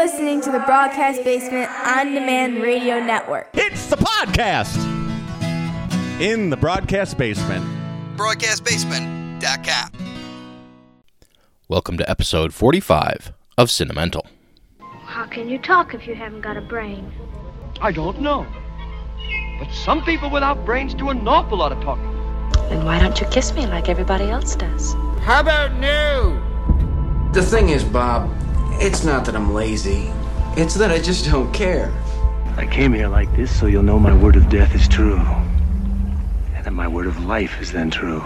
listening to the Broadcast Basement On Demand Radio Network. It's the podcast in the broadcast basement. BroadcastBasement.com. Welcome to episode 45 of Cinemental. How can you talk if you haven't got a brain? I don't know. But some people without brains do an awful lot of talking. Then why don't you kiss me like everybody else does? How about new? The thing is, Bob, it's not that I'm lazy. It's that I just don't care. I came here like this so you'll know my word of death is true. And that my word of life is then true.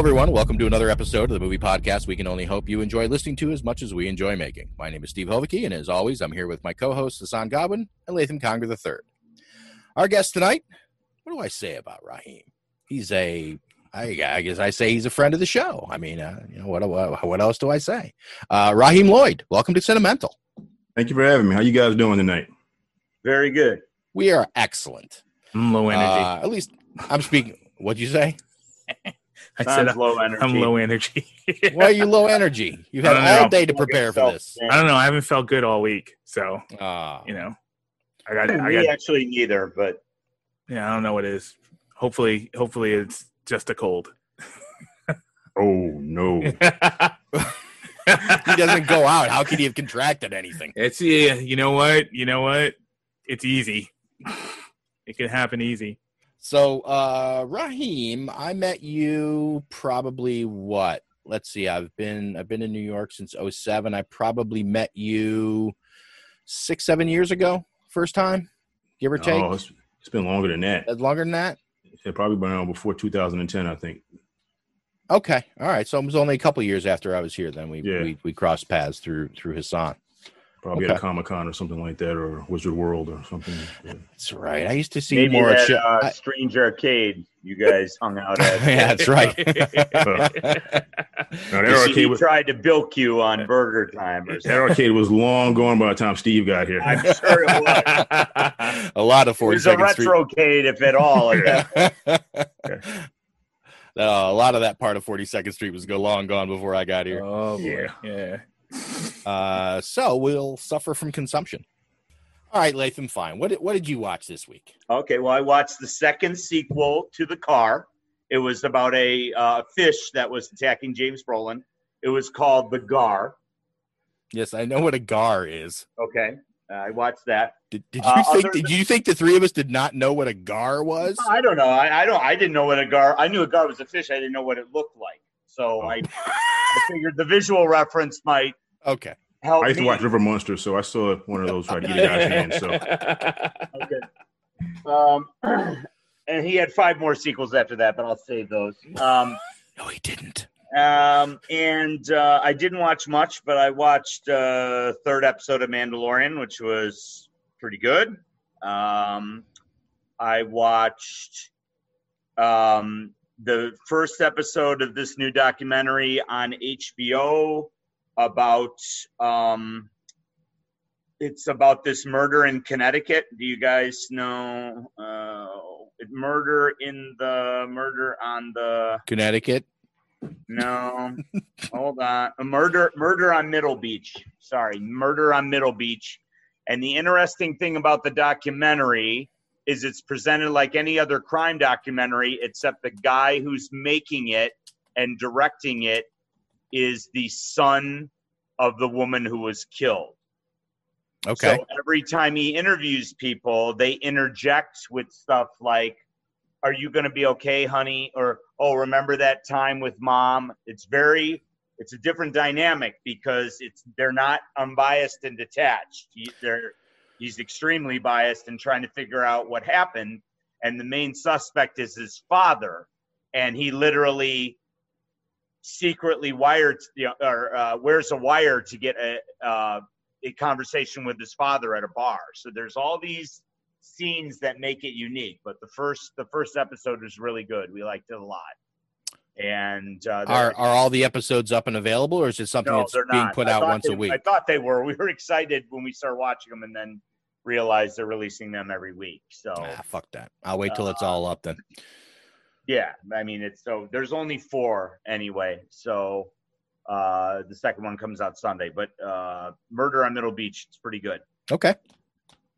Everyone. Welcome to another episode of the movie podcast we can only hope you enjoy listening to as much as we enjoy making. My name is Steve Hovicki, and as always, I'm here with my co hosts, Hassan Godwin and Latham Conger III. Our guest tonight, what do I say about Raheem? He's a, I, I guess I say he's a friend of the show. I mean, uh, you know, what, what, what else do I say? Uh, Raheem Lloyd, welcome to Cinemental. Thank you for having me. How you guys doing tonight? Very good. We are excellent. I'm low energy. Uh, at least I'm speaking. What'd you say? I said Sounds low energy. I'm low energy. Why are you low energy? You've had all know. day to prepare for this. I don't know. I haven't felt good all week, so Ah. you know, I got. I got. actually neither, but Yeah, I don't know what it is. Hopefully, hopefully it's just a cold. Oh no. he doesn't go out. How could he have contracted anything? It's yeah. You know what? You know what? It's easy. It can happen easy. So, uh, Raheem, I met you probably what? Let's see. I've been I've been in New York since 07. I probably met you six, seven years ago, first time, give or take. Oh, it's, it's been longer than that. Uh, Longer than that? It probably been on before 2010, I think. Okay. All right. So it was only a couple years after I was here. Then we Yeah. we, we crossed paths through through Hassan. Probably at a Comic Con or something like that, or Wizard World or something. Yeah. That's right. I used to see maybe more. that shit. uh, I- Strange Arcade you guys hung out at. yeah, that's right. Now, that see, arcade, he was, tried to bilk you on Burger Time or that arcade was long gone by the time Steve got here. I'm sure it was. a lot of It forty was a second street. retrocade, if at all. at that Uh, a lot of that part of 42nd Street was go long gone before I got here. Oh boy. Yeah. Yeah. Uh, so we'll suffer from consumption. All right, Latham, fine. What did, what did you watch this week? Okay, well, I watched the second sequel to The Car. It was about a uh, fish that was attacking James Brolin. It was called The Gar. Yes, I know what a gar is. Okay, uh, I watched that. Did, did you Uh, think? Did you think the three of us did not know what a gar was? I don't know. I, I don't. I didn't know what a gar. I knew a gar was a fish. I didn't know what it looked like. So I, I figured the visual reference might Okay. help I used to watch River Monsters, so I saw one of those try to get a guy's hand. So Okay. Um, and he had five more sequels after that, but I'll save those. Um, No, he didn't. um, and uh, I didn't watch much, but I watched uh, third episode of Mandalorian, which was pretty good. Um, I watched um, the first episode of this new documentary on HBO about um, it's about this murder in Connecticut. Do you guys know uh, murder in the murder on the Connecticut. no, hold on. A murder, murder on Middle Beach. Sorry, murder on Middle Beach. And the interesting thing about the documentary is it's presented like any other crime documentary, except the guy who's making it and directing it is the son of the woman who was killed. Okay. So every time he interviews people, they interject with stuff like, Are you going to be okay, honey? Or, Oh, remember that time with mom? It's very, it's a different dynamic because it's, they're not unbiased and detached. He, they're, he's extremely biased and trying to figure out what happened. And the main suspect is his father. And he literally secretly wired, you know, or uh, wears a wire to get a, uh, a conversation with his father at a bar. So there's all these scenes that make it unique. But the first the first episode was really good. We liked it a lot. and uh, Are are all the episodes up and available, or is it something no, that's being put I out once they- a week? I thought they were. We were excited when we started watching them, and then realized they're releasing them every week. So Ah, fuck that. I'll wait till it's all up then. Yeah, I mean it's so there's only four anyway. So uh, the second one comes out Sunday, but uh, Murder on Middle Beach it's pretty good. Okay.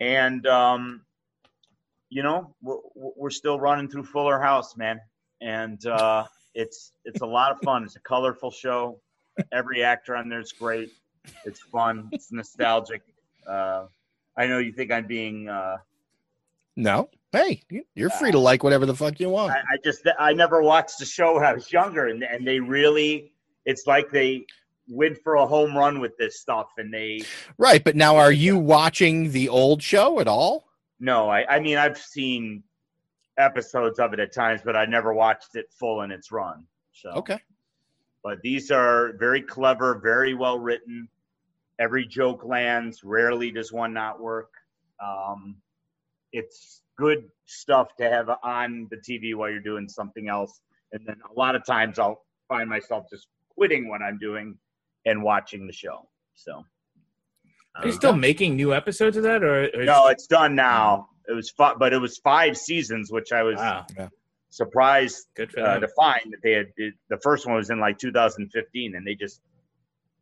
And um, you know we're, we're still running through Fuller House, man, and uh, it's it's a lot of fun. It's a colorful show. Every actor on there is great. It's fun. It's nostalgic. Uh, I know you think I'm being. Uh, No. Hey, you- you're free to like whatever the fuck you want. I, I just I never watched the show when I was younger, and and they really, it's like they went for a home run with this stuff, and they Right, but now are you watching the old show at all? no, I I mean I've seen episodes of it at times, but I never watched it full in its run. So Okay. but these are very clever, very well written. Every joke lands. Rarely does one not work. Um, it's good stuff to have on the TV while you're doing something else. And then a lot of times I'll find myself just quitting what I'm doing and watching the show. So Are you still making new episodes of that, or, or no, it's done now. It was fi- but it was five seasons, which I was Wow. surprised Good for uh, to find that they had. It, the first one was in like 2015, and they just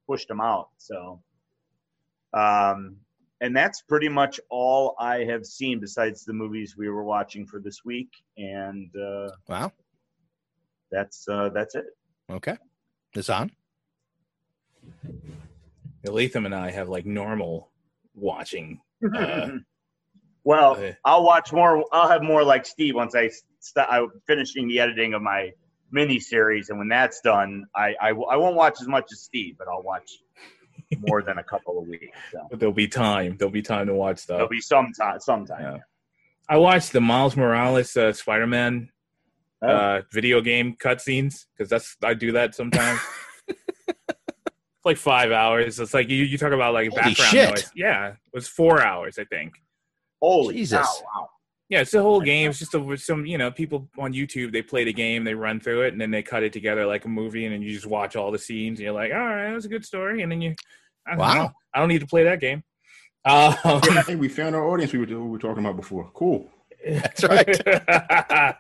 pushed them out. So, um, and that's pretty much all I have seen besides the movies we were watching for this week, and uh, Wow. that's uh, that's it. Okay. It's on. Latham and I have like normal watching. Uh, well, Okay. I'll watch more. I'll have more like Steve once I st- I'm finishing the editing of my mini series, and when that's done, I, I I won't watch as much as Steve, but I'll watch more than a couple of weeks. So but there'll be time. There'll be time to watch stuff. there'll be some time. Sometime. Yeah. I watched the Miles Morales uh, Spider-Man Oh. uh, video game cutscenes because that's I do that sometimes. it's like five hours. It's like you, you talk about like Holy background shit. noise. Yeah, it was four hours, I think. Holy Jesus. cow, wow. Yeah, it's the whole game. It's just a, some, you know, people on YouTube. They play the game, they run through it, and then they cut it together like a movie, and then you just watch all the scenes, and you're like, all right, that was a good story. And then you, I don't Wow. know, I don't need to play that game. Um, I think we found our audience we were, we were talking about before. Cool. That's right.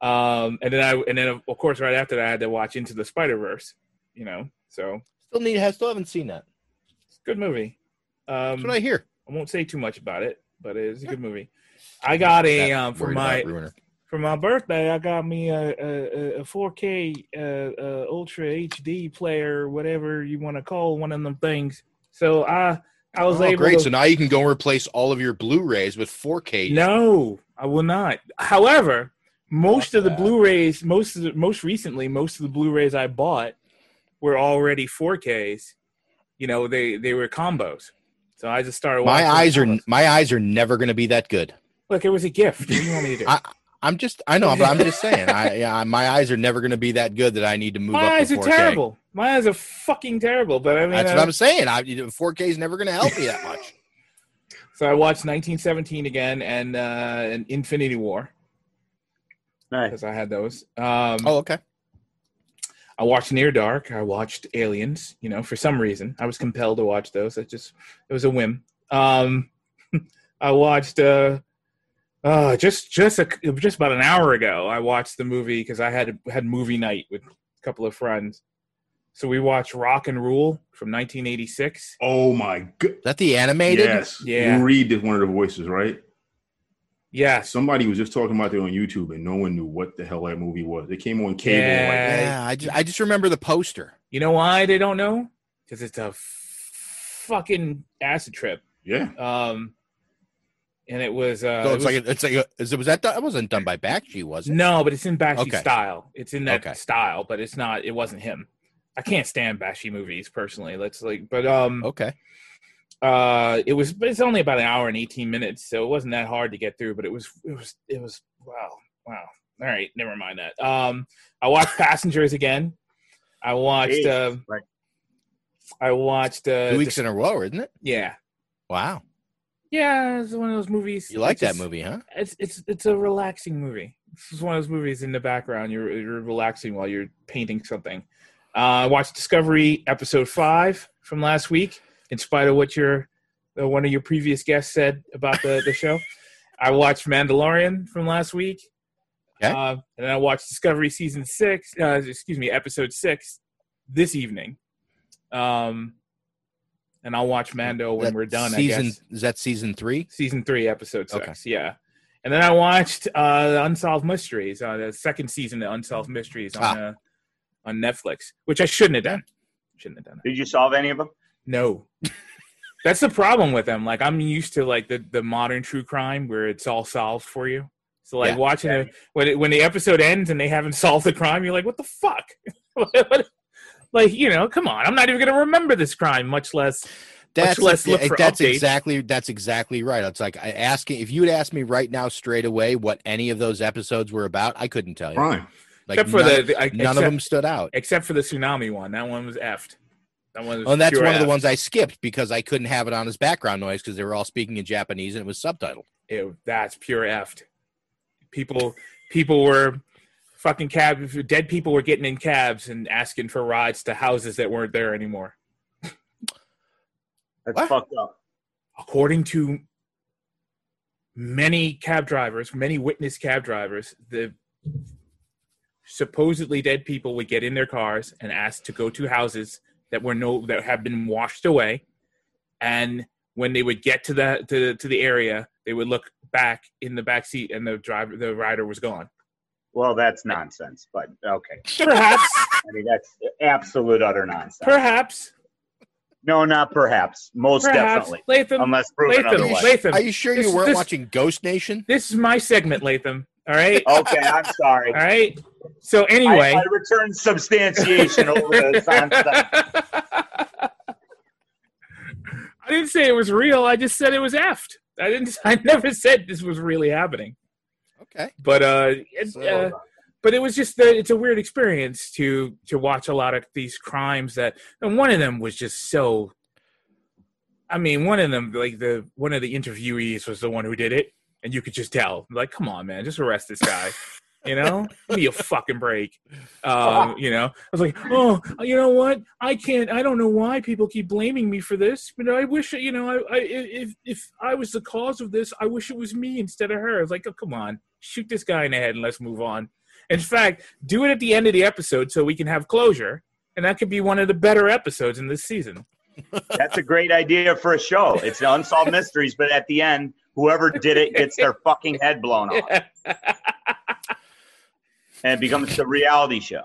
um, and then I, and then of course, right after that, I had to watch Into the Spider Verse. You know, so Still need I still haven't seen that. it's a good movie. Um, That's what I hear. I won't say too much about it, but it is a good movie. I got a um, for my about ruining it. for my birthday. I got me a a, a 4K uh, uh, Ultra HD player, whatever you want to call one of them things. So I I was Oh, able great. to. So now you can go and replace all of your Blu-rays with 4K. No, I will not. However, most Fuck of the. Blu-rays, most of the, most recently, most of the Blu-rays I bought were already 4Ks. You know, they they were combos. So I just started. My eyes are my eyes are never going to be that good. Look, it was a gift. What do you want me to do? I, I'm just I know, but I'm just saying. I yeah, my eyes are never going to be that good that I need to move My up eyes to are 4K. terrible. My eyes are fucking terrible. But I mean, That's uh, what I'm saying. I 4K is never going to help me that much. so I watched 1917 again and uh, and Infinity War Nice. because I had those. Um, Oh, okay. I watched Near Dark. I watched Aliens. You know, for some reason, I was compelled to watch those. It just it was a whim. Um, I watched uh, uh, just just a, just about an hour ago. I watched the movie because I had had movie night with a couple of friends. So we watched Rock and Rule from 1986. Oh my god. That the animated? Yes. Yeah. Lou Reed is one of the voices, right? Yes. Somebody was just talking about that on YouTube and no one knew what the hell that movie was. It came on cable. Yeah. Like, Yeah, I just, I just remember the poster. You know why they don't know? Because it's a f- fucking acid trip. yeah. Um, and it was. Uh, So it it's was- like a, it's like a, is it was that done, it wasn't done by Bakshi, was it? No, but it's in Bakshi Okay. style. It's in that Okay. style, but it's not. It wasn't him. I can't stand Bakshi movies personally. Let's like, but um, Okay. uh, it was. But it's only about an hour and eighteen minutes, so it wasn't that hard to get through. But it was. It was. It was. Wow. Wow. All right. Never mind that. Um, I watched Passengers again. I watched. Jeez. Uh, Right. I watched. Uh, Two weeks the- in a row, isn't it? Yeah. Wow. Yeah, it's one of those movies. You like that just- movie, huh? It's it's it's a relaxing movie. is one of those movies in the background. You're you're relaxing while you're painting something. Uh, I watched Discovery episode five from last week. In spite of what your uh, one of your previous guests said about the the show, I watched Mandalorian from last week. Okay. Uh, and then I watched Discovery season six. Uh, excuse me, episode six this evening. Um, and I'll watch Mando when That we're done. Season I guess is that season three? season three, episode six. Okay. Yeah, and then I watched uh, Unsolved Mysteries, uh, the second season of Unsolved Mysteries on Ah. uh, on Netflix, which I shouldn't have done. Shouldn't have done it. Did you solve any of them? No, that's the problem with them. Like I'm used to like the the modern true crime where it's all solved for you. So like Yeah. watching it when it, when the episode ends and they haven't solved the crime, you're like, what the fuck? What- like you know, come on, I'm not even gonna remember this crime, much less. That's much less look for that's updates. exactly that's exactly right. It's like I asking if you would ask me right now straight away what any of those episodes were about, I couldn't tell you. Crime. Like except for none, the, the I- none of them stood out. except for the tsunami one. That one was effed. That one was Oh, and that's pure one of the ones I skipped because I couldn't have it on as background noise because they were all speaking in Japanese and it was subtitled. Ew, that's pure effed. People, people were fucking cab. Dead people were getting in cabs and asking for rides to houses that weren't there anymore. That's What? fucked up. According to many cab drivers, many witness cab drivers, the supposedly dead people would get in their cars and ask to go to houses that were no that have been washed away, and when they would get to the to, to the area, they would look back in the back seat and the driver the rider was gone. Well, that's nonsense, but okay. Perhaps, I mean, that's absolute utter nonsense. perhaps, no, not perhaps. Most perhaps, definitely. Latham. Unless proven Latham, otherwise. Latham. Are you sure This- you weren't this- watching Ghost Nation? This is my segment, Latham. All right. Okay, I'm sorry. All right. So anyway, I return substantiation over the nonsense. I didn't say it was real. I just said it was effed. I didn't. I never said this was really happening. Okay. But uh, it, So- uh but it was just the, it's a weird experience to to watch a lot of these crimes that and one of them was just so. I mean, one of them like the one of the interviewees was the one who did it, and you could just tell. Like, come on, man, just arrest this guy. You know, give me a fucking break. Um, you know, I was like, oh, you know what? I can't. I don't know why people keep blaming me for this, but I wish, you know, I, I if if I was the cause of this, I wish it was me instead of her. I was like, oh, come on, shoot this guy in the head and let's move on. In fact, do it at the end of the episode so we can have closure, and that could be one of the better episodes in this season. That's a great idea for a show. It's unsolved mysteries, but at the end, whoever did it gets their fucking head blown off, and it becomes a reality show.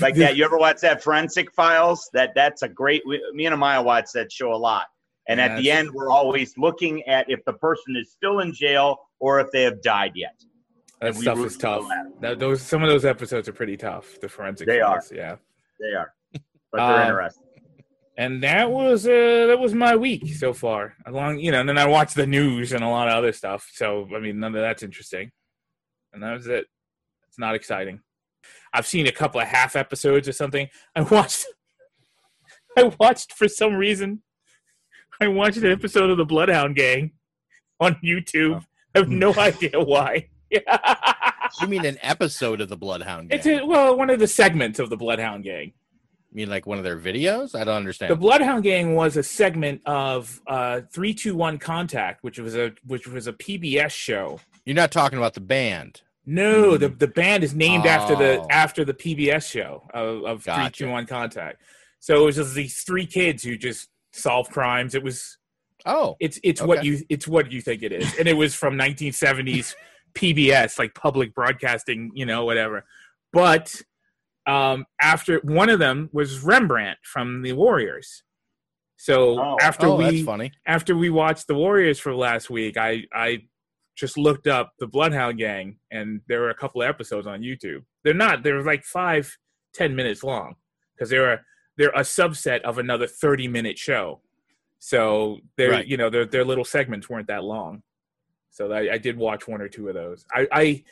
Like that. You ever watch that Forensic Files? That that's a great. Me and Amaya watch that show a lot. And Yeah, at the end, we're always looking at if the person is still in jail or if they have died yet. That stuff is tough. That, those some of those episodes are pretty tough. The forensic. They are. Yeah. They are, but they're Uh, interesting. and that was uh that was my week so far along you know and then i watched the news and a lot of other stuff so i mean none of that's interesting and that was it it's not exciting i've seen a couple of half episodes or something i watched i watched for some reason i watched an episode of the bloodhound gang on youtube i have no idea why You mean an episode of the Bloodhound Gang? it's a, well one of the segments of the bloodhound gang you mean like one of their videos? I don't understand. The Bloodhound Gang was a segment of uh, Three Two One Contact, which was a which was a PBS show. You're not talking about the band. No, the the band is named after the Oh. after the PBS show of, of Three Gotcha. Two One Contact. So it was just these three kids who just solved crimes. It was Oh, it's it's what you it's what you think it is, and it was from 1970s PBS, like public broadcasting, you know, whatever. But um, after one of them was Rembrandt from the Warriors. So Oh. after oh, we that's funny. after we watched the Warriors for last week, I I just looked up the Bloodhound Gang, and there were a couple of episodes on YouTube. They're not; they're like five, ten minutes long because they're a, they're a subset of another thirty minute show. So they're Right. you know their their little segments weren't that long. So I, I did watch one or two of those. I I,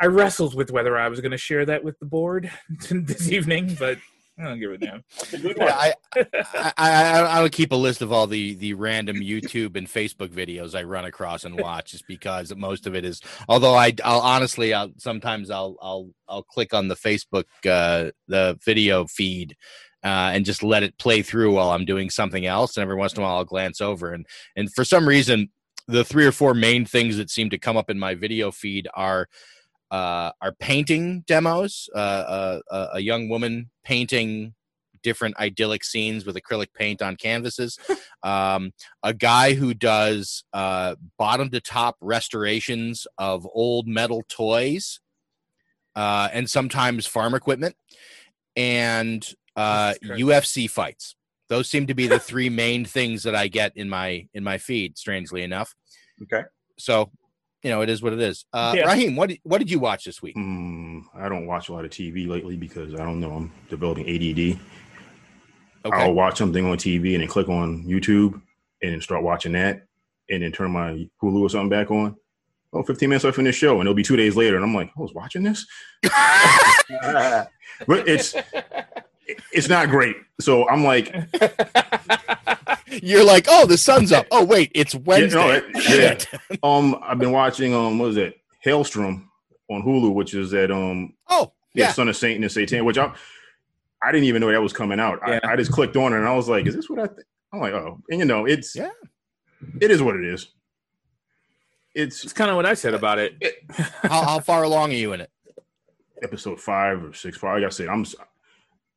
I wrestled with whether I was going to share that with the board this evening, but I don't give a damn. Yeah, I, I, I I'll keep a list of all the the random YouTube and Facebook videos I run across and watch, just because most of it is. Although I, I'll honestly, I'll sometimes I'll I'll I'll click on the Facebook uh, the video feed. Uh, and just let it play through while I'm doing something else, and every once in a while I'll glance over, and and for some reason, the three or four main things that seem to come up in my video feed are uh, are painting demos. Uh, uh, uh, a young woman painting different idyllic scenes with acrylic paint on canvases. um, a guy who does uh, bottom to top restorations of old metal toys uh, and sometimes farm equipment, and uh, UFC fights. Those seem to be the three main things that I get in my in my feed. Strangely enough. Okay. So, you know, it is what it is. Uh, Yeah. Raheem, what did, what did you watch this week? Hmm, I don't watch a lot of TV lately because I don't know. I'm developing ADD. Okay. I'll watch something on TV and then click on YouTube and then start watching that and then turn my Hulu or something back on. Oh, 15 minutes left in this show, and it'll be two days later, and I'm like, I was watching this. but it's it's not great. So I'm like, You're like, oh, the sun's up. Oh, wait, it's yeah, Wednesday. no, it- yeah. um, I've been watching um, what is it, Helstrom on Hulu, which is that um, oh, yeah, yeah. Son of Satan and Satan, which I I didn't even know that was coming out. I, I just clicked on it and I was like, is this what I? Th-? I'm like, oh, and you know, it's yeah, it is what it is. It's It's kind of what I said about it. how, how far along are you in it? episode five or six. Five. Like I said, I'm s-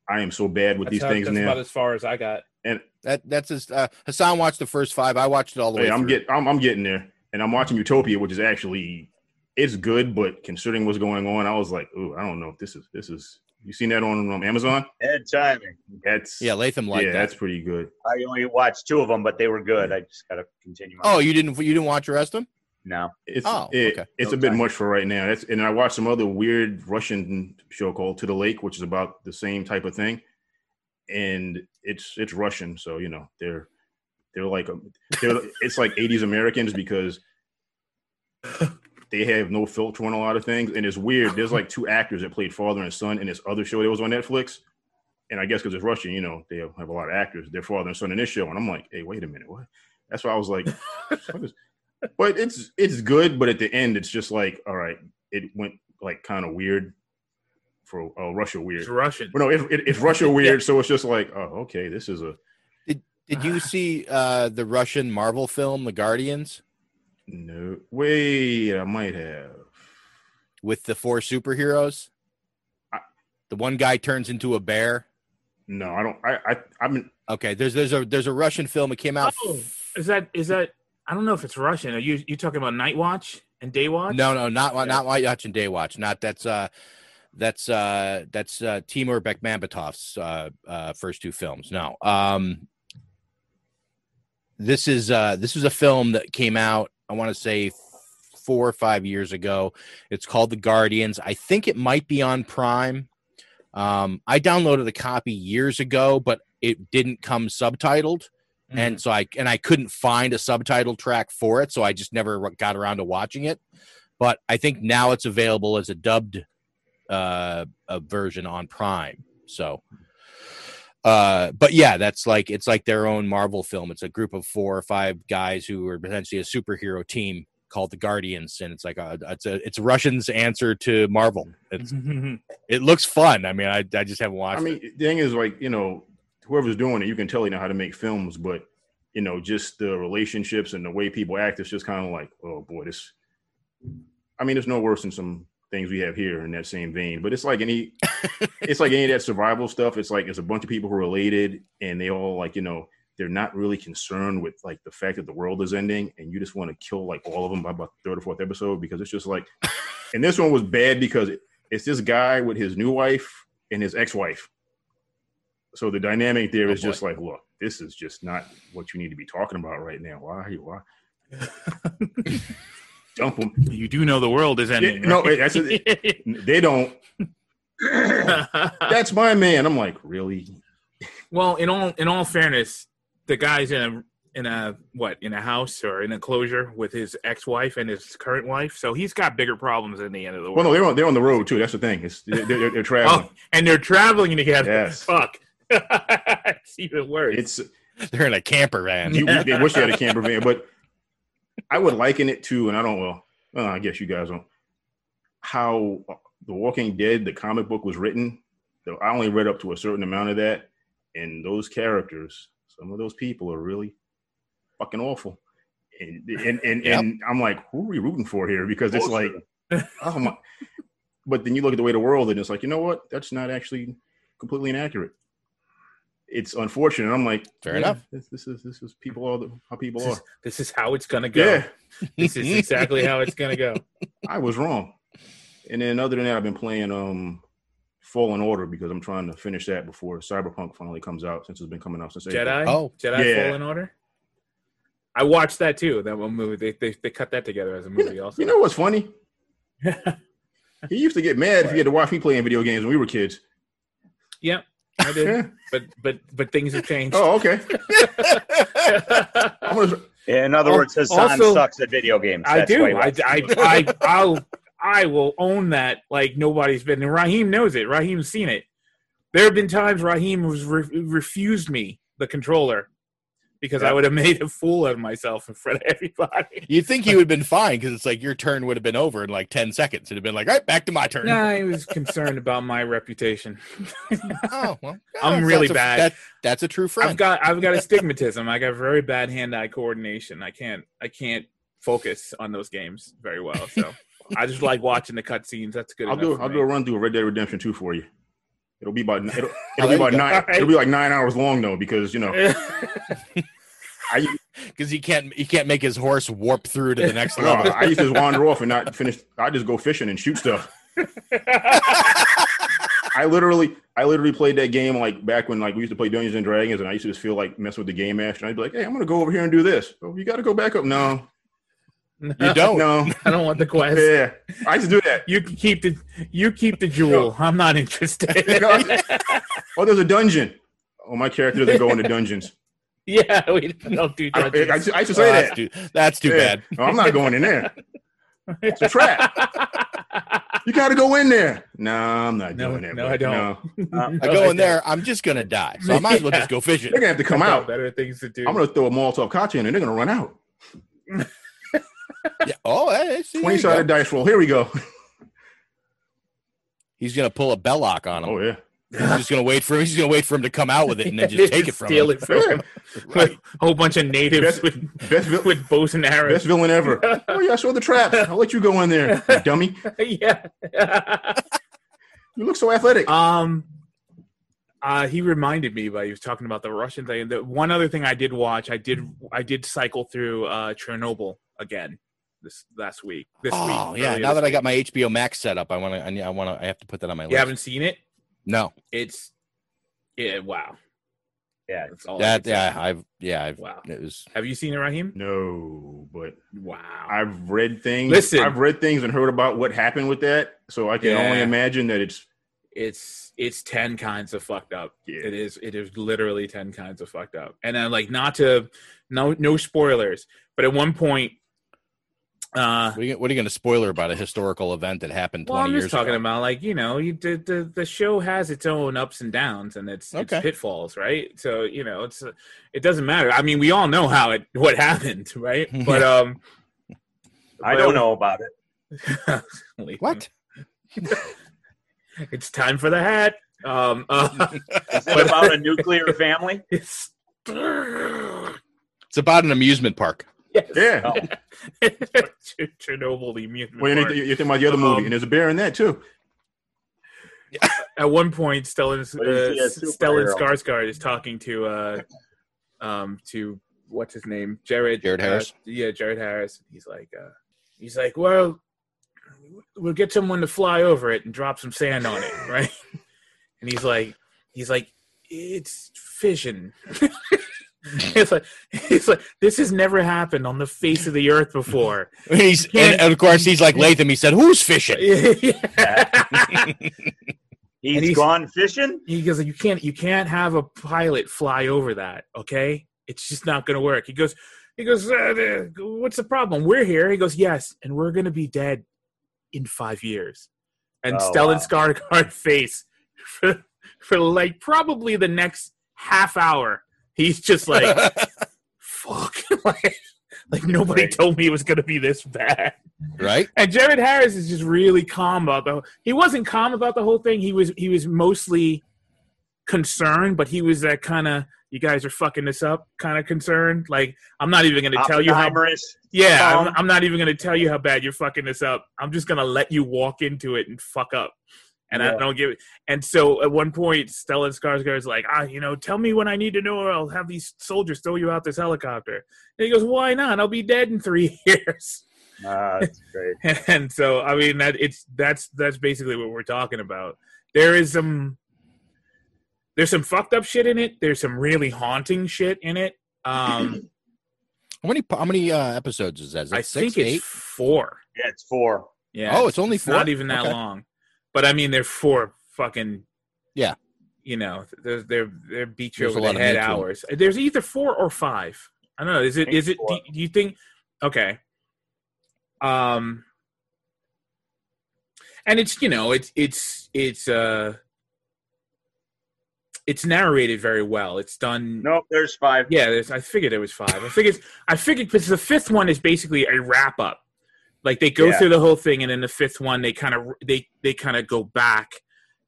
I am so bad with That's, these how- things that's now. about as far as I got. and That that's as Uh, Hassan watched the first five. I watched it all the hey, way. I'm through. getting I'm, I'm getting there, and I'm watching Utopia, which is actually it's good, but considering what's going on, I was like, ooh, I don't know if this is this is. You seen that on um, Amazon? Head timing. That's Yeah, Latham liked yeah, that. that's pretty good. I only watched two of them, but they were good. I just gotta continue. On. Oh, you didn't you didn't watch the rest of them? No. It's Oh, it- okay. it's No a bit much for right now. That's and I watched some other weird Russian show called To the Lake, which is about the same type of thing, and it's it's Russian, so you know they're they're like a, they're it's like '80s Americans because they have no filter on a lot of things, and it's weird. There's like two actors that played father and son in this other show that was on Netflix, and I guess because it's Russian, you know, they have a lot of actors. They're father and son in this show, and I'm like, hey, wait a minute, what? That's why I was like, what is- but it's it's good. But at the end, it's just like, all right, it went like kind of weird for uh, Russia weird. It's Russian. But no, it, it, it's Russia weird. So it's just like, oh, okay, this is a Did Did you see uh, the Russian Marvel film, The Guardians, no. Wait, I might have. with the four superheroes? I- The one guy turns into a bear. No, I don't. I I I've been. Okay, there's there's a there's a Russian film. It came out. Oh, is that is that? I don't know if it's Russian. Are you you talking about Night Watch and Day Watch? No, no, not not Night Watch and Day Watch. Not that's uh that's uh that's uh Timur Bekmambetov's uh uh first two films. No. Um this is uh this is a film that came out, I want to say four or five years ago. It's called The Guardians. I think it might be on Prime. Um I downloaded a copy years ago, but it didn't come subtitled and so I and I couldn't find a subtitle track for it, so I just never got around to watching it. But I think now it's available as a dubbed uh, a version on Prime. So, uh, but yeah, that's like it's like their own Marvel film. It's a group of four or five guys who are potentially a superhero team called the Guardians, and it's like a it's a it's Russians' answer to Marvel. It's it looks fun. I mean, I I just haven't watched. I mean, it. the thing is, like you know, whoever's doing it, you can tell you know how to make films, but you know, just the relationships and the way people act, it's just kind of like, oh boy, this. I mean, it's no worse than some things we have here in that same vein, but it's like any, it's like any of that survival stuff. It's like it's a bunch of people who are related, and they all like you know they're not really concerned with like the fact that the world is ending, and you just want to kill like all of them by about the third or fourth episode because it's just like, and this one was bad because it, it's this guy with his new wife and his ex-wife. So the dynamic there Oh, is just like, look, this is just not what you need to be talking about right now. Why? Why? Dump them. You do know the world is ending. no, right? that's they don't. That's my man. I'm like, really? well, in all in all fairness, the guys in a in a what in a house or in a closure with his ex-wife and his current wife. So he's got bigger problems than the end of the world. Well, no, they're on they're on the road too. That's the thing. It's they're, they're, they're oh, traveling. Oh, and they're traveling together. Yes. Fuck. It's even worse. It's They're in a camper van. you, they wish they had a camper van, but I would liken it to, and I don't well, uh, I guess you guys don't. How The Walking Dead, the comic book, was written. I only read up to a certain amount of that, and those characters, some of those people are really fucking awful. And and and, Yep. and I'm like, who are we rooting for here? Because it's like, oh my. But then you look at the way the world, and it's like, you know what? That's not actually completely inaccurate. It's unfortunate. I'm like, Fair yeah, enough. This, this is this is people are the, how people this, are. is, this is how it's gonna go. Yeah, This is exactly how it's gonna go. I was wrong. And then other than that, I've been playing um Fallen Order because I'm trying to finish that before Cyberpunk finally comes out since it's been coming out since April. Jedi. Oh, Jedi yeah. Fallen Order. I watched that too. That one movie. They they, they cut that together as a movie. Also, You know what's funny? he used to get mad if he had to watch me playing video games when we were kids. Yep, I did. but but but things have changed. Oh, okay. I'm gonna- In other Al- words, Hassan also- sucks at video games. I That's why do. I, I. I, I'll, I will own that like nobody's been. And Raheem knows it. Raheem's seen it. There have been times Raheem was re- refused me the controller because I would have made a fool out of myself in front of everybody. You'd think he would have been fine because it's like your turn would have been over in like 10 seconds. It'd have been like, all right, back to my turn. Nah, I was concerned about my reputation. Oh, well. I'm really a- bad. that- that's a true friend. I've got I've got astigmatism. I got very bad hand-eye coordination. I can't I can't focus on those games very well. So I just like watching the cutscenes. That's good. I'll do I'll me. do a run through of Red Dead Redemption 2 for you. It'll be about it'll, it'll be about go. nine All right. it'll be like nine hours long though because you know because he can't he can't make his horse warp through to the next no, level. I used to just wander off and not finish. I just go fishing and shoot stuff. I literally, I literally played that game like back when like we used to play Dungeons and Dragons, and I used to just feel like messing with the game master. And I'd be like, "Hey, I'm gonna go over here and do this." Oh, you got to go back up. No, You don't. no, I don't want the quest. yeah. I just do that. You can keep the you keep the jewel. I'm not interested. Oh, there's a dungeon. Oh, my character doesn't go into dungeons. yeah, we don't do I, I, dungeons. I used to Oh, say that's that. too, that's too Yeah. bad. No, I'm not going in there. It's a trap. You got to go in there. No, I'm not No, doing it. no. I don't. No. I go in there, I'm just gonna die. So I might as well just go fishing. They're gonna have to come I've out. Better things to do. I'm gonna throw a Molotov cocktail in, and they're gonna run out. Yeah. Oh, hey, see, twenty sided dice roll. Here we go. He's gonna pull a Belloq on him. Oh yeah. He's just gonna wait for him. He's gonna wait for him to come out with it and then just take it from him. Steal him. it from him. Right. A whole bunch of natives Best- with Best, vil- with bows and arrows. best villain ever. Oh yeah, I saw the trap. I'll let you go in there, you dummy. yeah. You look so athletic. Um, uh, he reminded me, but he was talking about the Russian thing. The one other thing I did watch, I did, I did cycle through uh, Chernobyl again this last week. This Oh week, yeah. Now this that I got my HBO Max set up, I want to. I, I want to. I have to put that on my you list. haven't seen it. No. It's, yeah, wow. Yeah. That's all That can say. yeah. I've yeah. I've, Wow. It was. Have you seen it, Raheem? No, but Wow. I've read things. Listen. I've read things and heard about what happened with that, so I can Yeah. only imagine that it's it's it's 10 kinds of fucked up Yeah. it is it is literally 10 kinds of fucked up and then like not to no no spoilers but at one point uh What are you, what are you going to spoiler about a historical event that happened well, 20 I'm years just talking ago? about like you know, you the, the the show has its own ups and downs and its, Okay. its pitfalls, right? So you know, it's it doesn't matter. I mean, we all know how it what happened, right? But um, I don't know about it. What? It's time for the hat. Um, uh, Is it about a nuclear family? it's It's about an amusement park. Yes. yeah. Oh. Chernobyl, the amusement Well, you park. think, you're thinking about the other movie, Um, and there's a bear in that too. At one point, Stellan But is uh, Stellan? Skarsgård is talking to uh, um, to what's his name, Jared Jared uh, Harris? yeah, Jared Harris. He's like, uh, he's like, well, we'll get someone to fly over it and drop some sand on it, right? and he's like, he's like, it's fission. it's like, it's like this has never happened on the face of the earth before. He's and, and of course he's like Latham. He said, "Who's fishing?" Yeah. He's he's- gone fishing? he goes, you can't, you can't have a pilot fly over that, okay? It's just not going to work. He goes, he goes, uh, what's the problem? We're here. He goes, yes, and we're going to be dead in five years. And Oh, Stellan wow. Skarsgård face for, for like probably the next half hour. He's just like, fuck, like, like nobody Right. told me it was going to be this bad. right? And Jared Harris is just really calm about the. He wasn't calm about the whole thing. He was he was mostly concerned, but he was that kind of you guys are fucking this up kind of concerned. Like I'm not even going to tell you how. Yeah. I'm, I'm not even going to tell you how bad you're fucking this up. I'm just going to let you walk into it and fuck up. And I don't give it. And so at one point, Stellan Skarsgård is like, ah, you know, tell me when I need to know, or I'll have these soldiers throw you out this helicopter. And he goes, why not? I'll be dead in three years. Ah, that's great. and so I mean that it's that's that's basically what we're talking about. There is some there's some fucked up shit in it. There's some really haunting shit in it. Um How many how many uh, episodes is that? Is that I six, think it's eight? four. Yeah, it's four. Yeah. Oh, it's only four? not even that Okay. long. But I mean they're four fucking Yeah. You know, they're they're, they're beat you There's a over lot the head meat to 'em. hours. There's either four or five. I don't know. Is it is it do, do you think okay. Um and it's you know it's it's it's uh it's narrated very well it's done Nope, there's five. yeah there's, i figured it was five i figured i figured because the fifth one is basically a wrap up like they go Yeah. through the whole thing and then the fifth one they kind of they they kind of go back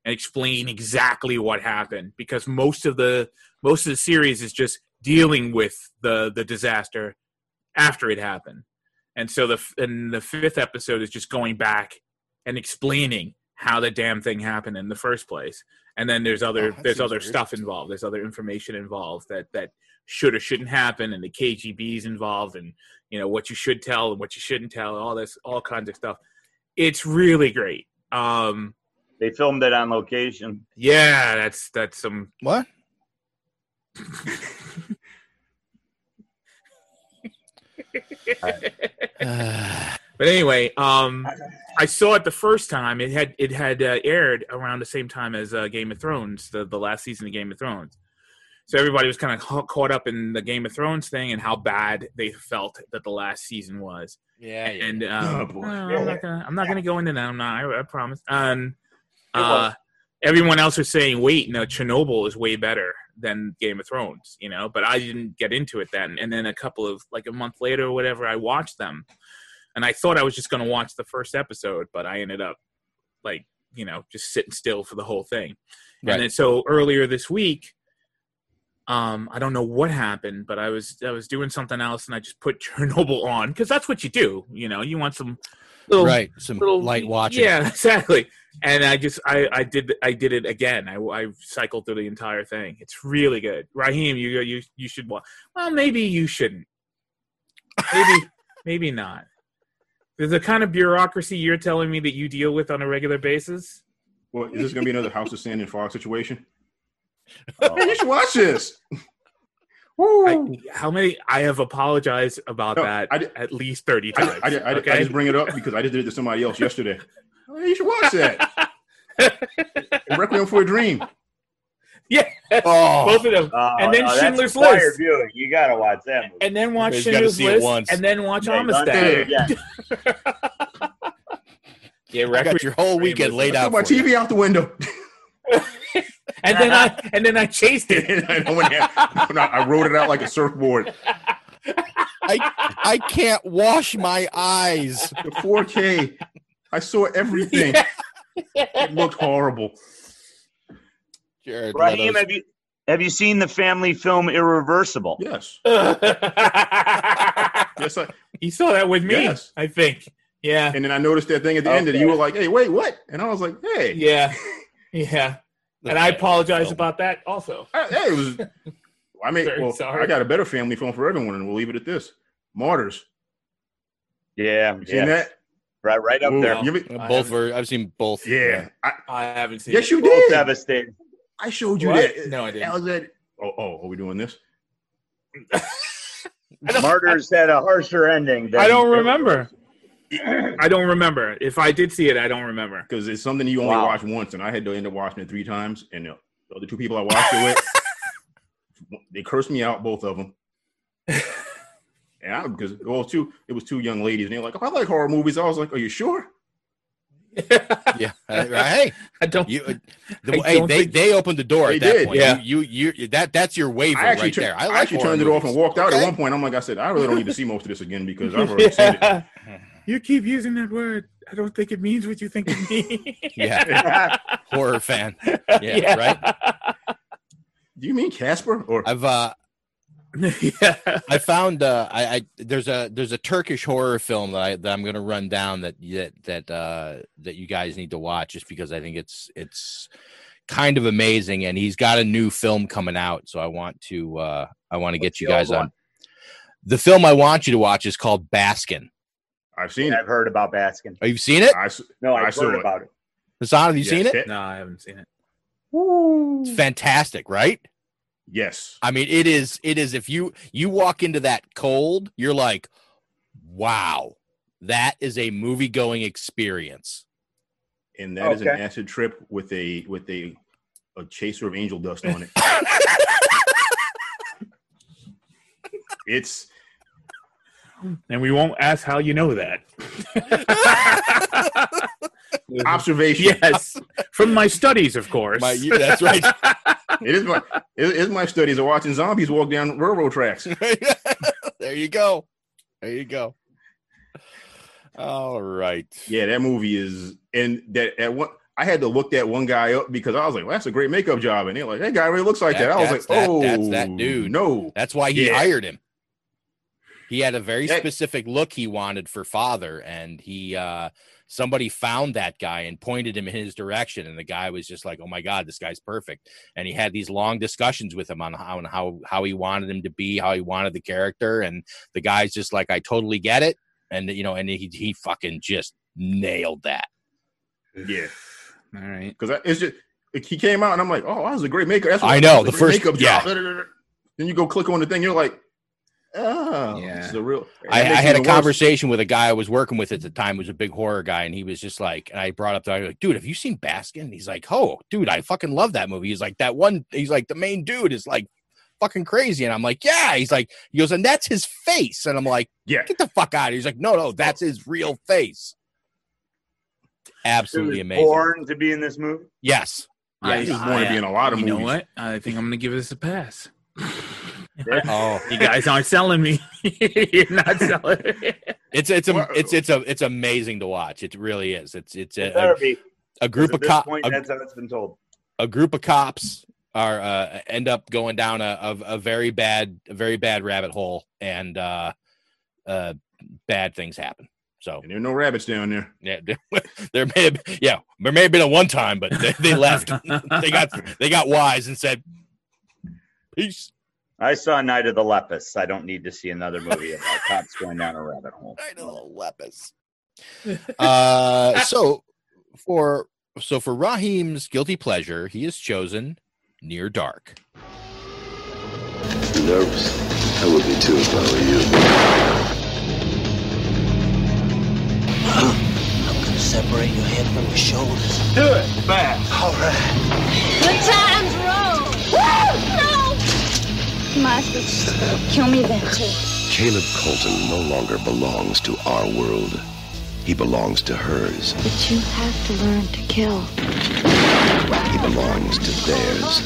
and explain exactly what happened because most of the most of the series is just dealing with the the disaster after it happened and so the and the fifth episode is just going back and explaining how the damn thing happened in the first place and then there's other Oh, there's other weird. stuff involved there's other information involved that that should or shouldn't happen and the kgb's involved and you know what you should tell and what you shouldn't tell all this all kinds of stuff it's really great um They filmed it on location. yeah that's that's some What? But anyway, um, I saw it the first time. It had it had uh, aired around the same time as uh, Game of Thrones, the the last season of Game of Thrones. So everybody was kind of caught up in the Game of Thrones thing and how bad they felt that the last season was. yeah, yeah. And um, Oh, boy. no, I'm not gonna I'm not gonna go into that. I'm not. I, I promise. And uh, everyone else was saying, "Wait, no, Chernobyl is way better than Game of Thrones," you know. But I didn't get into it then. And then a couple of like a month later or whatever, I watched them, and I thought I was just going to watch the first episode, but I ended up like you know just sitting still for the whole thing. Right. And then so earlier this week, um, I don't know what happened, but I was I was doing something else, and I just put Chernobyl on because that's what you do. You know, you want some little right. Some little light watching. Yeah, exactly. And I just I I did I did it again. I I cycled through the entire thing. It's really good. Raheem, you you you should watch. Well, maybe you shouldn't. Maybe maybe not. There's the kind of bureaucracy you're telling me that you deal with on a regular basis. Well, is this going to be another House of Sand and Fog situation? Oh. Hey, you should watch this. Woo! I, how many? I have apologized about No, that I did- at least thirty times. I, I, I okay? just bring it up because I just did it to somebody else yesterday. Hey, you should watch that. Requiem for a Dream. yeah, Oh, both of them. Oh, And then no, Schindler's List. Viewing. You gotta watch that movie. and then watch You Schindler's see it List, once. and then watch Yeah, you don't do Amistad. it again. Yeah, I got your whole for a Dream weekend laid Took out. my for you. TV out the window. and then I and then I chased it. and I, went there- I wrote it out like a surfboard. I I can't wash my eyes. The 4K. I saw everything. It looked horrible. Jared Raheem, Leto's- have you have you seen the family film Irreversible? Yes. he Yes. I, saw that with me. Yes. I think. Yeah. and then I noticed that thing at the end that you were like, hey, wait, what? And I was like, hey. Yeah. Yeah. And I apologize about that also. Uh, I- hey, it was. I mean, well, sorry. I got a better family film for everyone, and we'll leave it at this. Martyrs. Yeah, You seen yeah. that? Right, right up Ooh, there. you ever- I both were. I've seen both. yeah. I, I haven't seen yes, it. you Both did. devastating. I showed you What? that. No, I didn't. I was at. Oh, oh, are we doing this? Martyrs had a harsher ending. Than I don't remember. I don't remember. If I did see it, I don't remember. Because it's something you only Wow. watch once, and I had to end up watching it three times. And the the other two people I watched it with, they cursed me out, both of them. And I because well, two it was two young ladies, and they're like, "Oh, I like horror movies." I was like, "Are you sure?" yeah. Uh, hey, I don't. You, uh, the, I hey, don't they think- they opened the door They at that did, point. yeah. You, you you that that's your waiver I actually right tur- there. I, I, actually horror turned it off and walked out. Okay. At one point, I'm like, I said, I really don't need to see most of this again because I've already seen it. Yeah. You keep using that word. I don't think it means what you think it means. Yeah, horror fan. Yeah, right. Do you mean Casper or I've uh yeah. I found uh I, I there's a there's a Turkish horror film that I that I'm gonna run down that that that uh that you guys need to watch just because I think it's it's kind of amazing and he's got a new film coming out so I want to uh I want to get you guys on. The film I want you to watch is called Baskin. I've seen it. I've heard about Baskin. Oh, you've seen it? I, s- No, I I've saw heard it. about it. Hassan, have you Yes, seen it? Ted- No, I haven't seen it. It's fantastic, right? Yes. I mean, it is. It is. If you you walk into that cold, you're like, "Wow, that is a movie going experience." And that is an Okay. acid trip with a with a a chaser of angel dust on it. it's And we won't ask how you know that. observation. yes, from my studies, of course. My, that's right. It is my it is my studies of watching zombies walk down railroad tracks. there you go. There you go. All right. Yeah, that movie is and that at one I had to look that one guy up because I was like, well, that's a great makeup job. And they're like, that guy really looks like That- that. I was like, that- oh that's that oh, dude. No. That's why he Yeah. hired him. He had a very That- specific look he wanted for father, and he uh somebody found that guy and pointed him in his direction, and the guy was just like, "Oh my god, this guy's perfect." And he had these long discussions with him on how and how how he wanted him to be, how he wanted the character, and the guy's just like, "I totally get it," and you know, and he he fucking just nailed that. Yeah. All right. Because it's just he came out and I'm like, oh, that was a great makeup. That's I know, the first- makeup yeah. job. Then you go click on the thing, you're like, oh, Yeah. this is real. I, I that makes it had a even worse. conversation with a guy I was working with at the time, who was a big horror guy, and he was just like, and I brought up the I was like, dude, have you seen Baskin? And he's like, oh, dude, I fucking love that movie. He's like, that one, he's like, the main dude is like fucking crazy. And I'm like, yeah. He's like, he goes, and that's his face. And I'm like, Yeah. get the fuck out of here. He's like, no, no, that's his real face. Absolutely was amazing. born to be in this movie. Yes. I, He was born to be in a lot of you movies. know what? I think I'm going to give this a pass. Oh, You guys aren't selling me. You're not selling me. it's it's a, it's it's a it's amazing to watch. It really is. It's it's a, a, be, a group 'cause of cops. point, that's how it's been told. a group of cops are uh, end up going down a, a, a very bad a very bad rabbit hole and uh, uh, bad things happen so And there are no rabbits down there. yeah there may have yeah there may have been a one time but they, they left they got they got wise and said peace I saw Night of the Lepus. I don't need to see another movie about cops going down a rabbit hole. Night of the lepus uh so for so for Raheem's guilty pleasure he has chosen near dark Nervous. I would be too if I were you. I'm gonna separate your head from your shoulders. Do it fast. All right. You might just kill me then, too. Caleb Colton no longer belongs to our world. He belongs to hers. But you have to learn to kill. He belongs to theirs.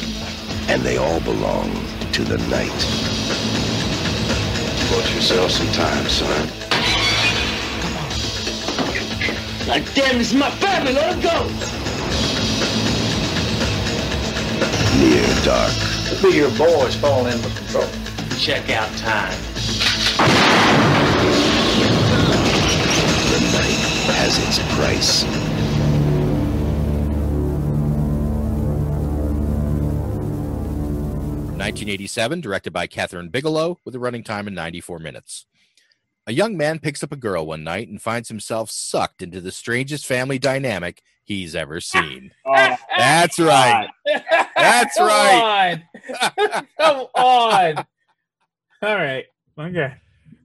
And they all belong to the night. Bought yourself some time, son. Come on. Like, damn, this is my family. Let him go. Near dark. Could be your boys falling in with control. Check out time. The night has its price. 1987, directed by Kathryn Bigelow, with a running time of 94 minutes. A young man picks up a girl one night and finds himself sucked into the strangest family dynamic he's ever seen. Oh, That's right. That's Come right. on. Come on. All right. Okay.